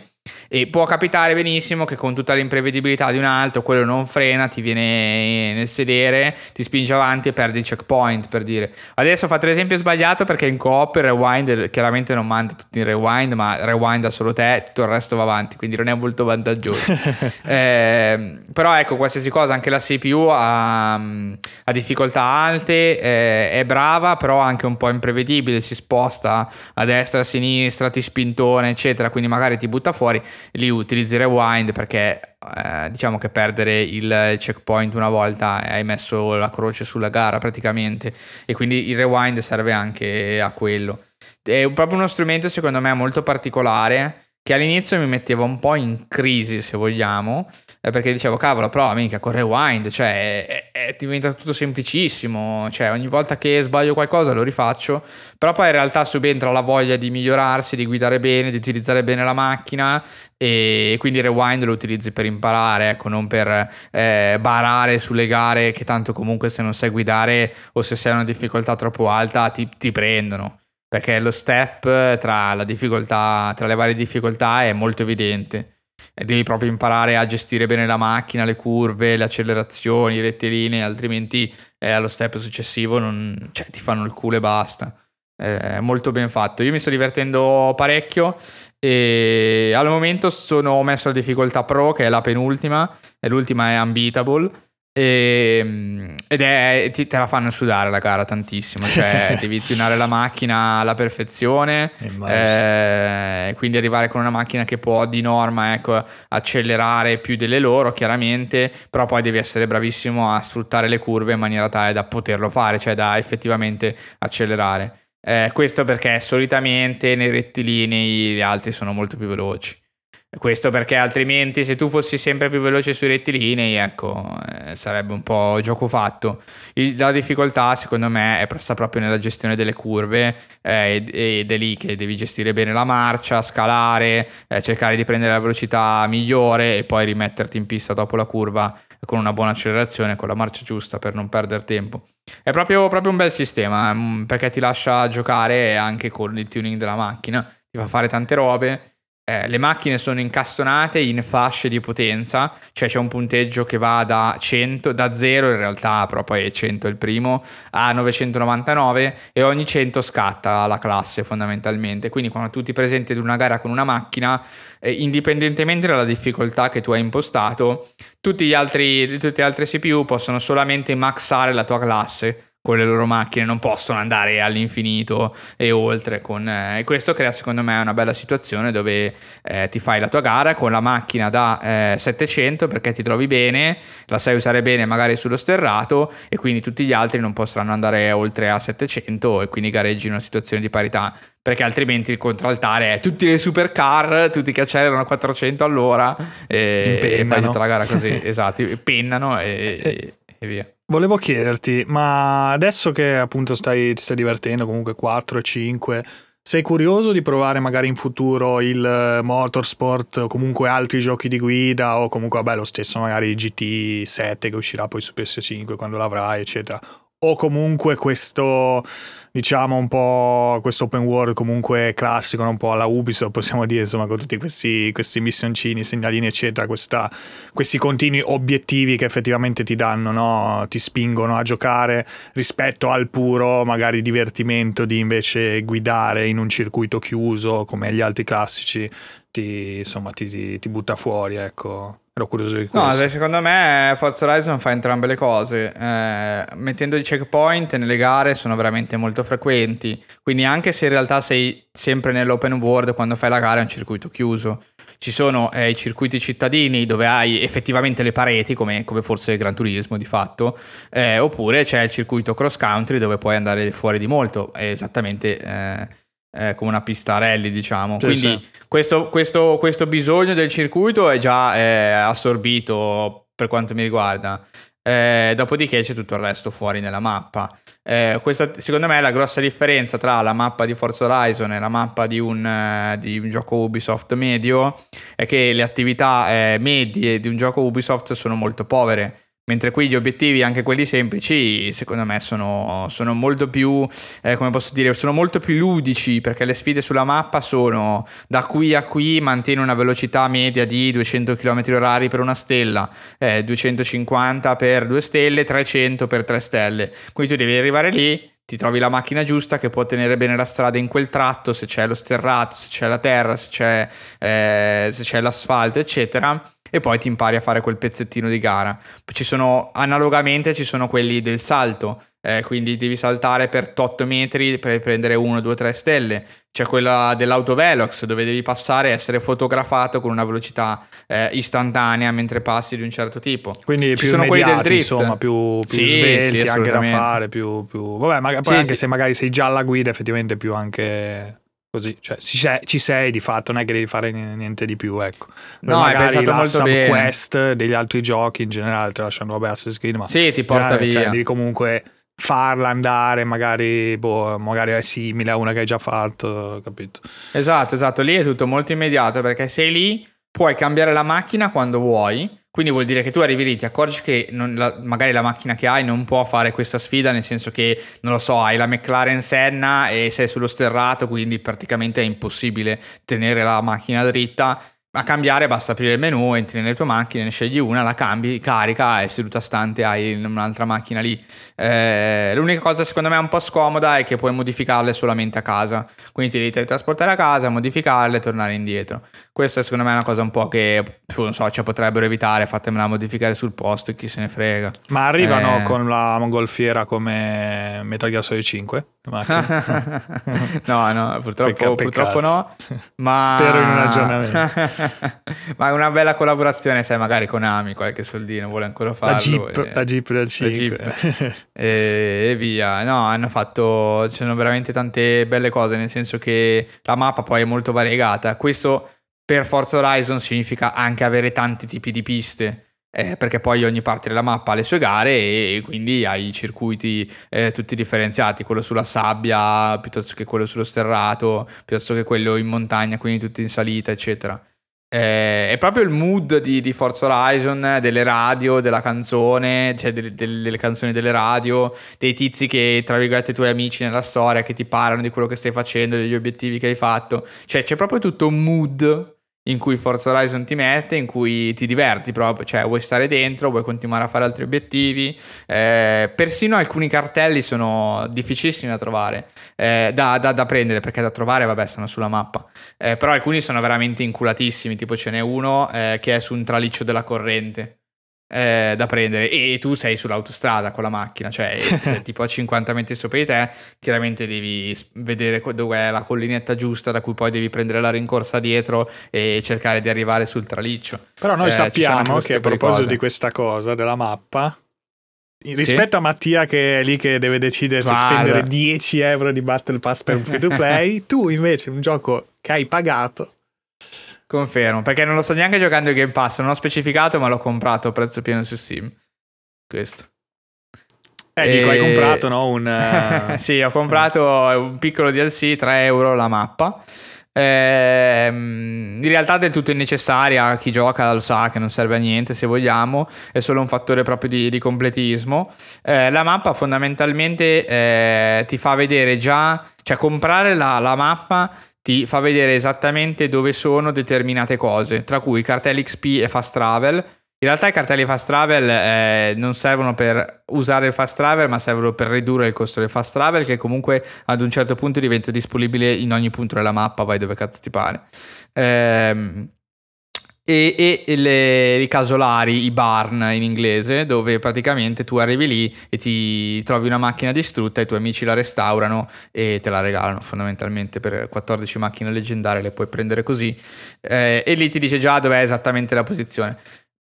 S1: E può capitare benissimo che con tutta l'imprevedibilità di un altro, quello non frena, ti viene nel sedere, ti spinge avanti e perdi il checkpoint per dire. Adesso fate l'esempio sbagliato perché in coop il rewind chiaramente non manda tutti in rewind, ma rewind da solo te, tutto il resto va avanti, quindi non è molto vantaggioso. eh, però ecco, qualsiasi cosa, anche la CPU ha, ha difficoltà alte, eh, è brava, però anche un po' imprevedibile, si sposta a destra, a sinistra, ti spintone, eccetera, quindi magari ti butta fuori fuori, lì utilizzi rewind perché eh, diciamo che perdere il checkpoint una volta hai messo la croce sulla gara praticamente e quindi il rewind serve anche a quello. È proprio uno strumento secondo me molto particolare che all'inizio mi metteva un po' in crisi, se vogliamo, eh, perché dicevo, cavolo, però mica con rewind, cioè è, è, diventa tutto semplicissimo, cioè ogni volta che sbaglio qualcosa lo rifaccio, però poi in realtà subentra la voglia di migliorarsi, di guidare bene, di utilizzare bene la macchina e quindi il rewind lo utilizzi per imparare, ecco, non per eh, barare sulle gare che tanto comunque se non sai guidare o se sei a una difficoltà troppo alta ti, ti prendono perché lo step tra, difficoltà, tra le varie difficoltà è molto evidente. E devi proprio imparare a gestire bene la macchina, le curve, le accelerazioni, i rettilinei, altrimenti eh, allo step successivo non, cioè, ti fanno il culo e basta. Eh, molto ben fatto. Io mi sto divertendo parecchio e al momento sono messo la difficoltà pro, che è la penultima, e l'ultima è unbeatable e, ehm, ed è, ti, te la fanno sudare la gara tantissimo, cioè devi tunare la macchina alla perfezione, eh, quindi arrivare con una macchina che può di norma ecco, accelerare più delle loro chiaramente, però poi devi essere bravissimo a sfruttare le curve in maniera tale da poterlo fare, cioè da effettivamente accelerare. Eh, questo perché solitamente nei rettilinei gli altri sono molto più veloci. Questo perché altrimenti se tu fossi sempre più veloce sui rettilinei, ecco, eh, sarebbe un po' gioco fatto. Il, la difficoltà secondo me è sta proprio nella gestione delle curve eh, ed è lì che devi gestire bene la marcia, scalare, eh, cercare di prendere la velocità migliore e poi rimetterti in pista dopo la curva con una buona accelerazione, con la marcia giusta per non perdere tempo. È proprio, proprio un bel sistema mm, perché ti lascia giocare anche con il tuning della macchina, ti fa fare tante robe eh, le macchine sono incastonate in fasce di potenza, cioè c'è un punteggio che va da 100, da 0 in realtà, però poi è 100 il primo, a 999 e ogni 100 scatta la classe fondamentalmente. Quindi quando tu ti presenti ad una gara con una macchina, eh, indipendentemente dalla difficoltà che tu hai impostato, tutti gli altri, tutte le altre CPU possono solamente maxare la tua classe con le loro macchine, non possono andare all'infinito e oltre. Con, eh, e questo crea secondo me una bella situazione dove eh, ti fai la tua gara con la macchina da eh, 700 perché ti trovi bene, la sai usare bene magari sullo sterrato e quindi tutti gli altri non potranno andare oltre a 700 e quindi gareggi in una situazione di parità perché altrimenti il contraltare è tutti le supercar, tutti che accelerano a 400 all'ora e, e fai tutta la gara così, esatto, pennano e, e, e via.
S2: Volevo chiederti, ma adesso che appunto stai, ti stai divertendo, comunque 4 e 5, sei curioso di provare magari in futuro il eh, motorsport o comunque altri giochi di guida o comunque vabbè lo stesso magari GT7 che uscirà poi su PS5 quando l'avrai eccetera o comunque questo diciamo un po' questo open world comunque classico, un po' alla Ubisoft possiamo dire, insomma, con tutti questi, questi missioncini, segnalini, eccetera, questa, questi continui obiettivi che effettivamente ti danno, no? ti spingono a giocare rispetto al puro magari divertimento di invece guidare in un circuito chiuso come gli altri classici, ti, insomma, ti, ti, ti butta fuori, ecco. Ero curioso di questo.
S1: No, secondo me Forza Horizon fa entrambe le cose. Eh, mettendo i checkpoint nelle gare sono veramente molto frequenti. Quindi anche se in realtà sei sempre nell'open world, quando fai la gara è un circuito chiuso. Ci sono eh, i circuiti cittadini dove hai effettivamente le pareti, come, come forse il Gran Turismo di fatto, eh, oppure c'è il circuito cross country dove puoi andare fuori di molto. È esattamente eh, eh, come una pista rally, diciamo.
S2: Sì,
S1: Quindi
S2: sì.
S1: Questo, questo- questo bisogno del circuito è già eh, assorbito per quanto mi riguarda. Eh, dopodiché c'è tutto il resto fuori nella mappa. Eh, questa secondo me è la grossa differenza tra la mappa di Forza Horizon e la mappa di un, eh, di un gioco Ubisoft medio è che le attività eh, medie di un gioco Ubisoft sono molto povere. Mentre qui gli obiettivi, anche quelli semplici, secondo me sono, sono molto più, eh, come posso dire, sono molto più ludici perché le sfide sulla mappa sono da qui a qui mantieni una velocità media di 200 km orari per una stella, eh, 250 per due stelle, 300 per tre stelle. Quindi tu devi arrivare lì, ti trovi la macchina giusta che può tenere bene la strada in quel tratto, se c'è lo sterrato, se c'è la terra, se c'è, eh, se c'è l'asfalto, eccetera. E poi ti impari a fare quel pezzettino di gara. Ci sono, analogamente, ci sono quelli del salto. eh, quindi devi saltare per 8 metri per prendere 1, 2, 3 stelle. C'è quella dell'autovelox dove devi passare e essere fotografato con una velocità eh, istantanea mentre passi di un certo tipo.
S2: Quindi
S1: Ci
S2: più
S1: sono quelli del drift.
S2: insomma, più, più
S1: Sì,
S2: svelti
S1: sì,
S2: anche da fare, più... più... Vabbè, ma poi
S1: Sì,
S2: anche
S1: ti-
S2: se magari sei già alla guida, effettivamente più anche così. Cioè, ci sei, ci sei di fatto, non è che devi fare niente di più, ecco. Poi
S1: No, è
S2: magari
S1: pensato
S2: la subquest degli altri giochi in generale, te lasciano vabbè Assassin's Creed, ma
S1: Sì, ti porta
S2: generale, cioè,
S1: via.
S2: devi comunque farla andare, magari, boh, magari è simile a una che hai già fatto, capito?
S1: Esatto, esatto, lì è tutto molto immediato perché sei lì, puoi cambiare la macchina quando vuoi, quindi vuol dire che tu arrivi lì, ti accorgi che la- magari la macchina che hai non può fare questa sfida, nel senso che, non lo so, hai la McLaren Senna e sei sullo sterrato, quindi praticamente è impossibile tenere la macchina dritta. A cambiare basta aprire il menu, entri nelle tue macchine, ne scegli una, la cambi, carica e seduta stante hai un'altra macchina lì. Eh, l'unica cosa secondo me un po' scomoda è che puoi modificarle solamente a casa. Quindi ti devi teletrasportare a casa, modificarle e tornare indietro. Questa secondo me è una cosa un po' che, non so, ci potrebbero evitare, fatemela modificare sul posto, chi se ne frega.
S2: Ma arrivano
S1: Eh.
S2: con la mongolfiera come Metal Gear Solid 5? le macchine?
S1: no, no, purtroppo,
S2: Pecca-
S1: purtroppo no. Ma...
S2: Spero in un aggiornamento.
S1: ma una bella collaborazione, sai, magari con Ami, qualche soldino vuole ancora farlo.
S2: La Jeep,
S1: e-
S2: la Jeep del
S1: la
S2: 5.
S1: Jeep. e, e via. No, hanno fatto. Ci sono veramente tante belle cose. Nel senso che la mappa poi è molto variegata. Questo per Forza Horizon significa anche avere tanti tipi di piste. eh, perché poi ogni parte della mappa ha le sue gare e, quindi hai i circuiti eh, tutti differenziati, quello sulla sabbia piuttosto che quello sullo sterrato, piuttosto che quello in montagna, quindi tutti in salita, eccetera. Eh, è proprio il mood di, di Forza Horizon, delle radio, della canzone, cioè delle, delle- delle canzoni delle radio, dei tizi che, tra virgolette, i tuoi amici nella storia che ti parlano di quello che stai facendo, degli obiettivi che hai fatto. Cioè, c'è proprio tutto un mood in cui Forza Horizon ti mette, in cui ti diverti proprio, cioè vuoi stare dentro, vuoi continuare a fare altri obiettivi. Eh, persino alcuni cartelli sono difficilissimi da trovare, eh, da, da- da prendere, perché da trovare, vabbè, stanno sulla mappa. Eh, però alcuni sono veramente inculatissimi, tipo ce n'è uno eh, che è su un traliccio della corrente. Eh, da prendere e tu sei sull'autostrada con la macchina, cioè eh, tipo a 50 metri sopra di te, chiaramente devi vedere co- dov'è la collinetta giusta da cui poi devi prendere la rincorsa dietro e cercare di arrivare sul traliccio.
S2: Però noi
S1: Eh,
S2: sappiamo che a
S1: di
S2: proposito
S1: cose.
S2: di questa cosa, della mappa, rispetto a Mattia che è lì che deve decidere se
S1: Guarda.
S2: spendere 10 euro di Battle Pass per un free to play, tu invece un gioco che hai pagato
S1: Confermo, perché non lo sto neanche giocando il Game Pass, non ho specificato, ma l'ho comprato a prezzo pieno su Steam. Questo.
S2: Eh, dico, hai
S1: E-
S2: comprato, no? Un, eh,
S1: sì, ho comprato un piccolo DLC, 3 euro la mappa. Ehm, in realtà del tutto innecessaria, chi gioca lo sa che non serve a niente se vogliamo, è solo un fattore proprio di, di completismo. Eh, la mappa fondamentalmente eh, ti fa vedere già, cioè comprare la, la mappa ti fa vedere esattamente dove sono determinate cose, tra cui cartelli XP e fast travel. In realtà i cartelli fast travel eh, non servono per usare il fast travel, ma servono per ridurre il costo del fast travel, che comunque ad un certo punto diventa disponibile in ogni punto della mappa, vai dove cazzo ti pare. Ehm, e, e le, i casolari, i barn in inglese, dove praticamente tu arrivi lì e ti trovi una macchina distrutta, i tuoi amici la restaurano e te la regalano fondamentalmente per 14 macchine leggendarie, le puoi prendere così eh, e lì ti dice già dov'è esattamente la posizione.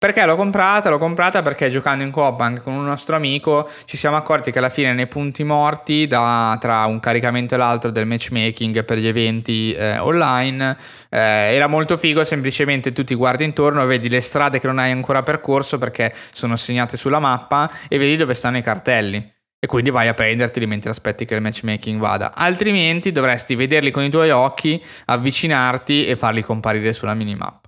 S1: Perché l'ho comprata? L'ho comprata perché giocando in coop anche con un nostro amico ci siamo accorti che alla fine nei punti morti da, tra un caricamento e l'altro del matchmaking per gli eventi eh, online eh, era molto figo semplicemente tu ti guardi intorno vedi le strade che non hai ancora percorso perché sono segnate sulla mappa e vedi dove stanno i cartelli e quindi vai a prenderteli mentre aspetti che il matchmaking vada. Altrimenti dovresti vederli con i tuoi occhi, avvicinarti e farli comparire sulla minimappa.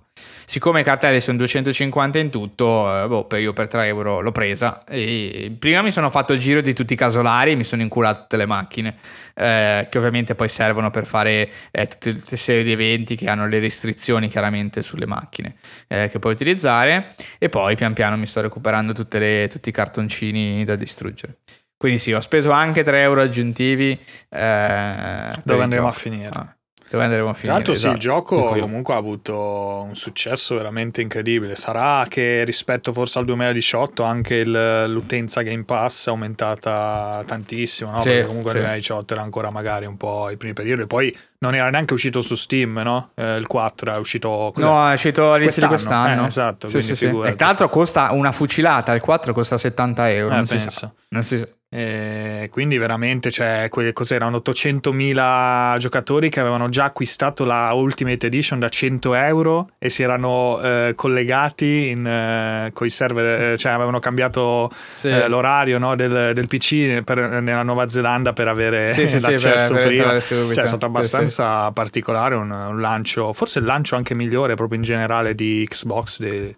S1: Siccome i cartelli sono 250 in tutto, eh, boh, io per 3 euro l'ho presa. E prima mi sono fatto il giro di tutti i casolari e mi sono inculato tutte le macchine, eh, che ovviamente poi servono per fare eh, tutte le serie di eventi che hanno le restrizioni chiaramente sulle macchine eh, che puoi utilizzare. E poi pian piano mi sto recuperando le, tutti i cartoncini da distruggere. Quindi sì, ho speso anche 3 euro aggiuntivi.
S2: Eh, Dove andremo a finire? Ah.
S1: Dove andremo a finire?
S2: Tra l'altro
S1: esatto.
S2: sì, il gioco comunque ha avuto un successo veramente incredibile. Sarà che rispetto forse al 2018 anche il, l'utenza Game Pass è aumentata tantissimo, no? Sì, Perché comunque sì. il 2018 era ancora magari un po' i primi periodi e poi non era neanche uscito su Steam, no? Eh, il 4 è uscito cos'è?
S1: No, è uscito all'inizio di quest'anno.
S2: Eh, esatto, sì, sì, sì.
S1: E tra l'altro costa una fucilata, il 4 costa 70 euro, eh, non, si sa. non si sa.
S2: E quindi veramente cioè, cos'erano 800.000 giocatori che avevano già acquistato la Ultimate Edition da 100 euro e si erano eh, collegati in, eh, con i server, eh, cioè avevano cambiato sì. eh, l'orario no, del, del, PC per, nella Nuova Zelanda per avere sì, sì, l'accesso per, prima. Per cioè è stato abbastanza particolare un, un, lancio, forse il lancio anche migliore proprio in generale di Xbox. De,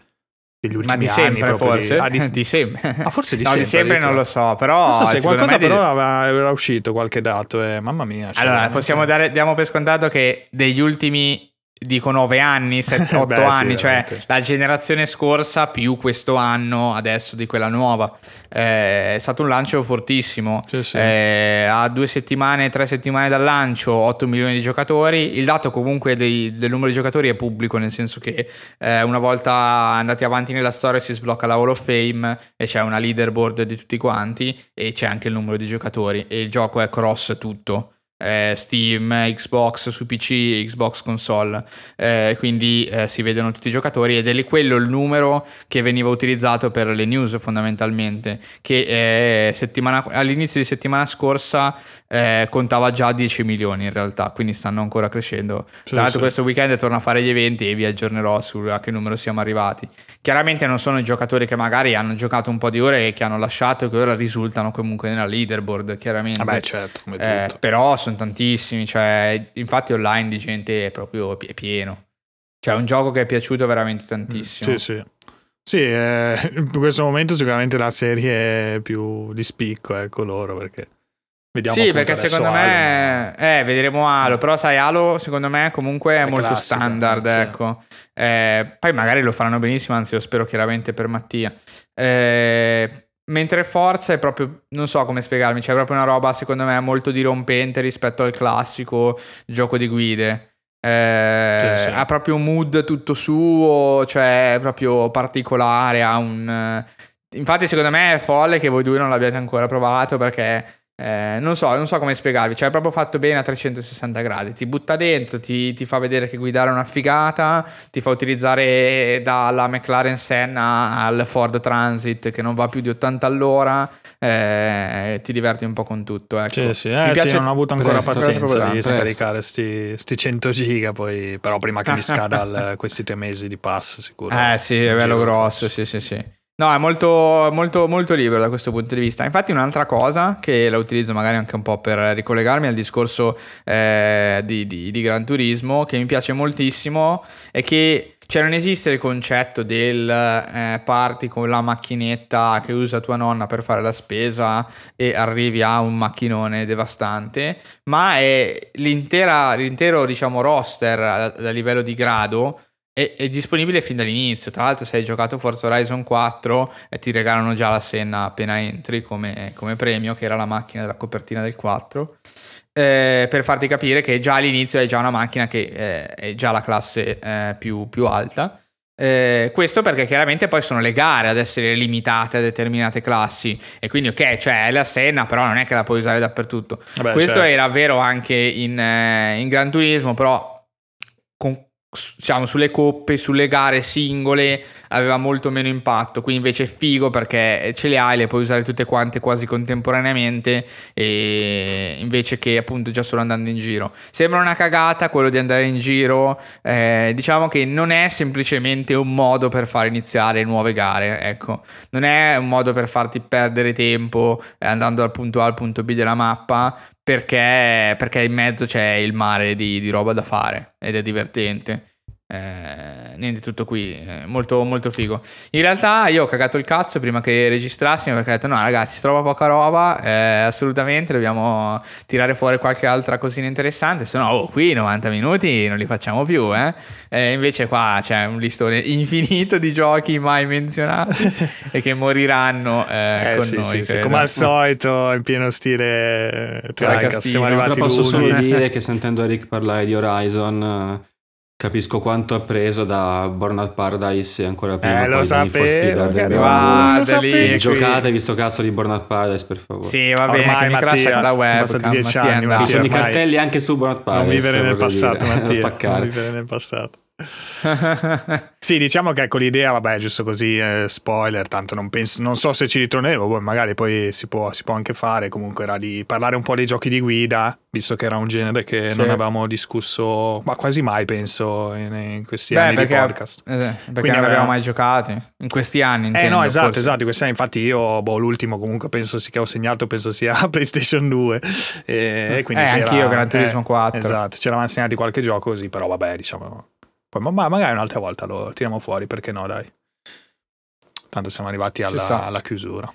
S2: degli ultimi
S1: Ma di sempre
S2: anni
S1: forse?
S2: Di, ah, di,
S1: di sempre.
S2: Ah, forse di
S1: no,
S2: sempre.
S1: di sempre non lo so, però...
S2: Non so se qualcosa però di... era uscito qualche dato e mamma mia.
S1: Cioè, allora, possiamo dare, diamo per scontato che degli ultimi dico 9 anni, 7, 8 Beh, anni, sì, cioè la generazione scorsa più questo anno adesso di quella nuova. Eh, è stato un lancio fortissimo.
S2: Sì, sì.
S1: Eh, a due settimane, tre settimane dal lancio, 8 milioni di giocatori. Il dato comunque dei, del numero di giocatori è pubblico, nel senso che eh, una volta andati avanti nella storia si sblocca la Hall of Fame e c'è una leaderboard di tutti quanti e c'è anche il numero di giocatori e il gioco è cross tutto eh, Steam, Xbox su PC, Xbox console, eh, quindi eh, si vedono tutti i giocatori ed è quello il numero che veniva utilizzato per le news fondamentalmente, che eh, settimana, all'inizio di settimana scorsa eh, contava già 10 milioni in realtà, quindi stanno ancora crescendo. Sì, Tra l'altro sì. questo weekend torno a fare gli eventi e vi aggiornerò su a che numero siamo arrivati. Chiaramente non sono i giocatori che magari hanno giocato un po' di ore e che hanno lasciato e che ora risultano comunque nella leaderboard, chiaramente.
S2: Vabbè certo, come eh,
S1: tutto. però sono sono tantissimi, cioè, infatti online di gente è proprio pieno. Cioè, è un gioco che è piaciuto veramente tantissimo.
S2: Sì, sì. Sì, eh, in questo momento sicuramente la serie più di spicco, ecco loro, perché vediamo
S1: Sì, perché secondo me... Halo, eh, vedremo Halo, però sai, Halo secondo me comunque è, è molto classica, standard, sì. ecco. Eh, poi magari lo faranno benissimo, anzi lo spero chiaramente per Mattia. Eh, Mentre Forza è proprio, non so come spiegarmi, c'è proprio una roba secondo me molto dirompente rispetto al classico gioco di guide. Eh, sì, sì. Ha proprio un mood tutto suo, cioè proprio particolare, ha un... Infatti secondo me è folle che voi due non l'abbiate ancora provato perché eh, non, so, non so come spiegarvi, cioè è proprio fatto bene a 360 gradi, ti butta dentro, ti, ti, fa vedere che guidare è una figata, ti fa utilizzare dalla McLaren Senna al Ford Transit che non va più di 80 all'ora, eh, ti diverti un po' con tutto. Ecco.
S2: Sì, sì, eh, piace... sì, non ho avuto ancora presto, pazienza di presto. scaricare sti, sti 100 giga, poi, però prima che mi scada il, questi tre mesi di pass sicuro.
S1: Eh sì, è bello grosso, sì sì sì. No, è molto, molto, molto libero da questo punto di vista. Infatti, un'altra cosa che la utilizzo magari anche un po' per ricollegarmi al discorso eh, di, di, di Gran Turismo, che mi piace moltissimo, è che cioè non esiste il concetto del eh, parti con la macchinetta che usa tua nonna per fare la spesa e arrivi a un macchinone devastante, ma è l'intero diciamo roster a, a livello di grado è, è, disponibile fin dall'inizio. Tra l'altro, se hai giocato Forza Horizon 4, eh, ti regalano già la Senna appena entri come, come, premio, che era la macchina della copertina del 4. Eh, per farti capire che già all'inizio hai già una macchina che eh, è già la classe eh, più, più, alta. Eh, questo perché chiaramente poi sono le gare ad essere limitate a determinate classi e quindi ok, cioè è la Senna, però non è che la puoi usare dappertutto. Vabbè, questo certo. era vero anche in, eh, in Gran Turismo, però diciamo, sulle coppe, sulle gare singole aveva molto meno impatto. Qui invece è figo perché ce le hai, le puoi usare tutte quante quasi contemporaneamente invece che appunto già solo andando in giro. Sembra una cagata quello di andare in giro, eh, diciamo che non è semplicemente un modo per far iniziare nuove gare, ecco. Non è un modo per farti perdere tempo eh, andando dal punto A al punto B della mappa, perché, perché in mezzo c'è il mare di, di roba da fare ed è divertente. Eh, niente, tutto qui, eh, molto, molto figo. In realtà io ho cagato il cazzo prima che registrassimo perché ho detto no ragazzi, si trova poca roba, eh, assolutamente dobbiamo tirare fuori qualche altra cosina interessante, se no oh, qui 90 minuti non li facciamo più. Eh. eh. invece qua c'è un listone infinito di giochi mai menzionati e che moriranno eh, con
S2: sì,
S1: noi.
S2: Sì, sì, come al solito in pieno stile Tricast, siamo arrivati
S3: posso solo dire che sentendo Eric parlare di Horizon Capisco quanto ha preso da Burnout Paradise e ancora prima
S2: eh, lo sapevo,
S3: lo sapevo. Giocatevi sto cazzo di Burnout Paradise per favore.
S1: Sì, va bene, Ormai, mi Mattia, la web.
S2: Sono dieci anni.
S3: Ci sono i cartelli anche su Burnout Paradise.
S2: Non vivere nel passato,
S3: dire.
S2: Mattia. Non vivere nel passato. sì, diciamo che ecco l'idea, vabbè, giusto così, eh, spoiler, tanto non, penso, non so se ci ritorneremo, poi magari poi si può, si può, anche fare, comunque era di parlare un po' dei giochi di guida, visto che era un genere che sì. non avevamo discusso, ma quasi mai penso in, in questi Beh, anni
S1: perché,
S2: di podcast.
S1: Eh, perché Quindi non avevamo mai giocati, in questi anni. Intendo,
S2: eh no, esatto,
S1: forse.
S2: esatto, in questi anni infatti io, boh, l'ultimo comunque penso sì che ho segnato, penso sia PlayStation 2. E,
S1: e quindi eh, anch'io Gran Turismo 4.
S2: Eh, esatto, ci eravamo segnati qualche gioco così, però vabbè, diciamo poi ma magari un'altra volta lo tiriamo fuori, perché no, dai. Tanto siamo arrivati alla, alla chiusura.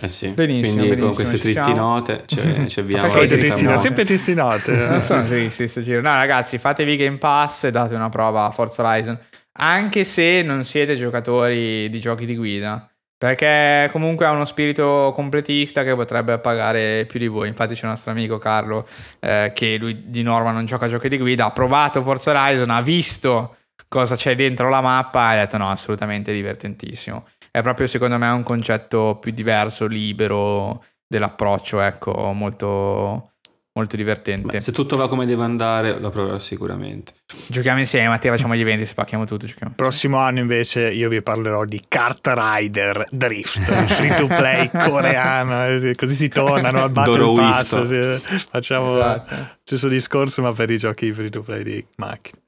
S3: Eh sì,
S1: benissimo,
S3: quindi
S1: benissimo,
S3: con queste tristi siamo. note cioè, ci avviamo
S2: sempre tristi, no, sempre tristi note.
S1: non sono tristi sto giro. No ragazzi, fatevi Game Pass e date una prova a Forza Horizon. Anche se non siete giocatori di giochi di guida. Perché comunque ha uno spirito completista che potrebbe pagare più di voi. Infatti c'è il nostro amico Carlo eh, che lui di norma non gioca a giochi di guida, ha provato Forza Horizon, ha visto cosa c'è dentro la mappa e ha detto no, assolutamente divertentissimo. È proprio secondo me un concetto più diverso, libero dell'approccio, ecco, molto molto divertente.
S3: Beh, se tutto va come deve andare, lo proverò sicuramente.
S1: Giochiamo insieme, Mattia, facciamo gli eventi, spacchiamo tutto. Giochiamo.
S2: Prossimo anno invece io vi parlerò di Kart Rider Drift, free to play coreano, eh, così si tornano al Battle Pass. Sì, facciamo esatto. lo stesso discorso ma per i giochi free to play di macchine.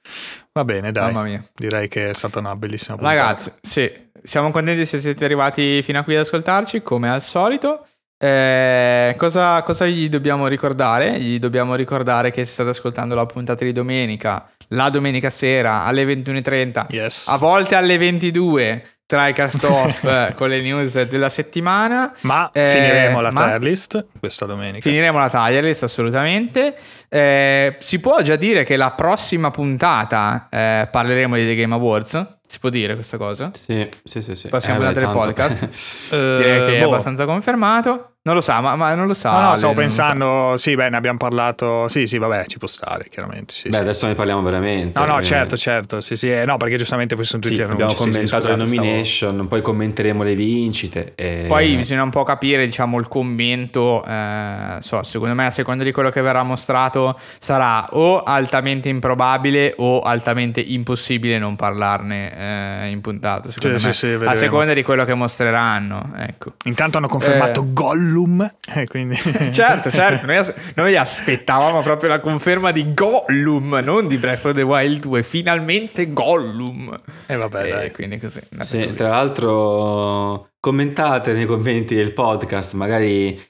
S2: Va bene, dai. Mamma mia. Direi che è stata una bellissima puntata.
S1: Ragazzi, sì, siamo contenti se siete arrivati fino a qui ad ascoltarci, come al solito. Eh, cosa, cosa, gli dobbiamo ricordare? Gli dobbiamo ricordare che state ascoltando la puntata di domenica, la domenica sera alle 21.30,
S2: yes.
S1: a volte alle 22 tra i cast off con le news della settimana.
S2: Ma eh, finiremo la tier list questa domenica.
S1: Finiremo la tier list assolutamente. Eh, si può già dire che la prossima puntata eh, parleremo di The Game Awards. Si può dire questa cosa?
S3: Sì, sì, sì. sì.
S1: Prossima eh, puntata del podcast. Direi che boh. è abbastanza confermato. Non lo sa, ma, ma non lo sa.
S2: No, no, stavo pensando, sì, beh, ne abbiamo parlato. Sì, sì, vabbè, ci può stare, chiaramente. Sì,
S3: beh,
S2: sì.
S3: adesso ne parliamo veramente.
S2: No, no, certo, certo. Sì, sì, eh, no, perché giustamente poi sono tutti
S3: sì, annunci. Abbiamo commentato sì, le nomination, stavo... poi commenteremo le vincite. E...
S1: Poi bisogna un po' capire, diciamo, il commento. Eh, so, secondo me, a seconda di quello che verrà mostrato, sarà o altamente improbabile o altamente impossibile non parlarne eh, in puntata, secondo
S2: Sì,
S1: me.
S2: sì, sì,
S1: a seconda di quello che mostreranno, ecco.
S2: Intanto hanno confermato
S1: Eh.
S2: Gollum, eh, quindi...
S1: certo, certo, noi, as- noi aspettavamo proprio la conferma di Gollum, non di Breath of the Wild 2, finalmente Gollum.
S2: E vabbè,
S1: E
S2: dai.
S1: quindi così.
S3: Sì,
S1: così.
S3: tra l'altro commentate nei commenti del podcast, magari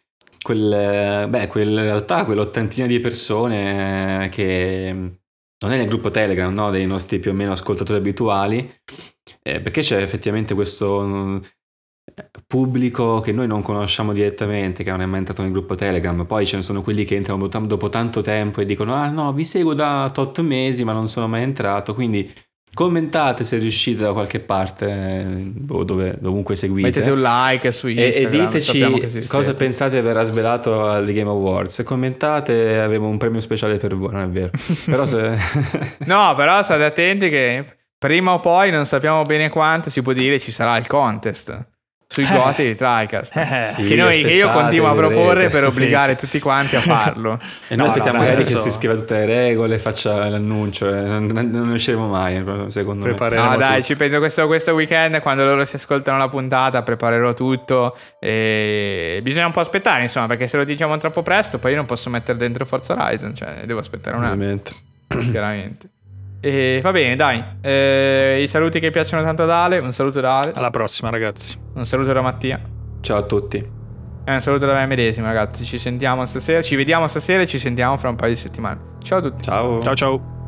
S3: quel, beh, quel- in realtà quell'ottantina di persone che non è nel gruppo Telegram, no, dei nostri più o meno ascoltatori abituali, eh, perché c'è effettivamente questo mm, pubblico che noi non conosciamo direttamente, che non è mai entrato nel gruppo Telegram, poi ce ne sono quelli che entrano dopo, tanto tempo e dicono ah no, vi seguo da tot mesi ma non sono mai entrato, quindi commentate se riuscite da qualche parte, eh, boh, dove, dovunque seguite.
S1: Mettete un like su
S3: E, e
S1: Instagram, sappiamo che
S3: diteci cosa pensate verrà svelato alle Game Awards. Commentate, avremo un premio speciale per voi. Non è vero, però se
S1: No, però state attenti che prima o poi, non sappiamo bene quanto, si può dire ci sarà il contest sui goti di TriCast.
S2: Eh,
S3: Sì,
S1: che, noi, che io continuo a proporre per obbligare
S2: sì.
S1: tutti quanti a farlo.
S3: E noi
S2: No,
S3: aspettiamo
S2: no,
S3: magari
S2: adesso-
S3: che si scriva tutte le regole, faccia l'annuncio. eh, Non, non- usciremo mai, secondo
S2: Prepareremo
S1: No, dai,
S2: tutto.
S1: ci penso questo, questo weekend quando loro si ascoltano la puntata, preparerò tutto. E bisogna un po' aspettare, insomma, perché se lo diciamo troppo presto, poi io non posso mettere dentro Forza Horizon, cioè devo aspettare un
S3: me.
S1: attimo, chiaramente. E va bene, dai. Eh, I saluti che piacciono tanto ad Ale, un saluto da Ale,
S2: Alla prossima, ragazzi.
S1: un saluto da Mattia.
S3: Ciao a tutti.
S1: E un saluto da me medesimo, ragazzi. Ci sentiamo stasera, ci vediamo stasera e ci sentiamo fra un paio di settimane. Ciao a tutti.
S3: Ciao.
S2: Ciao ciao.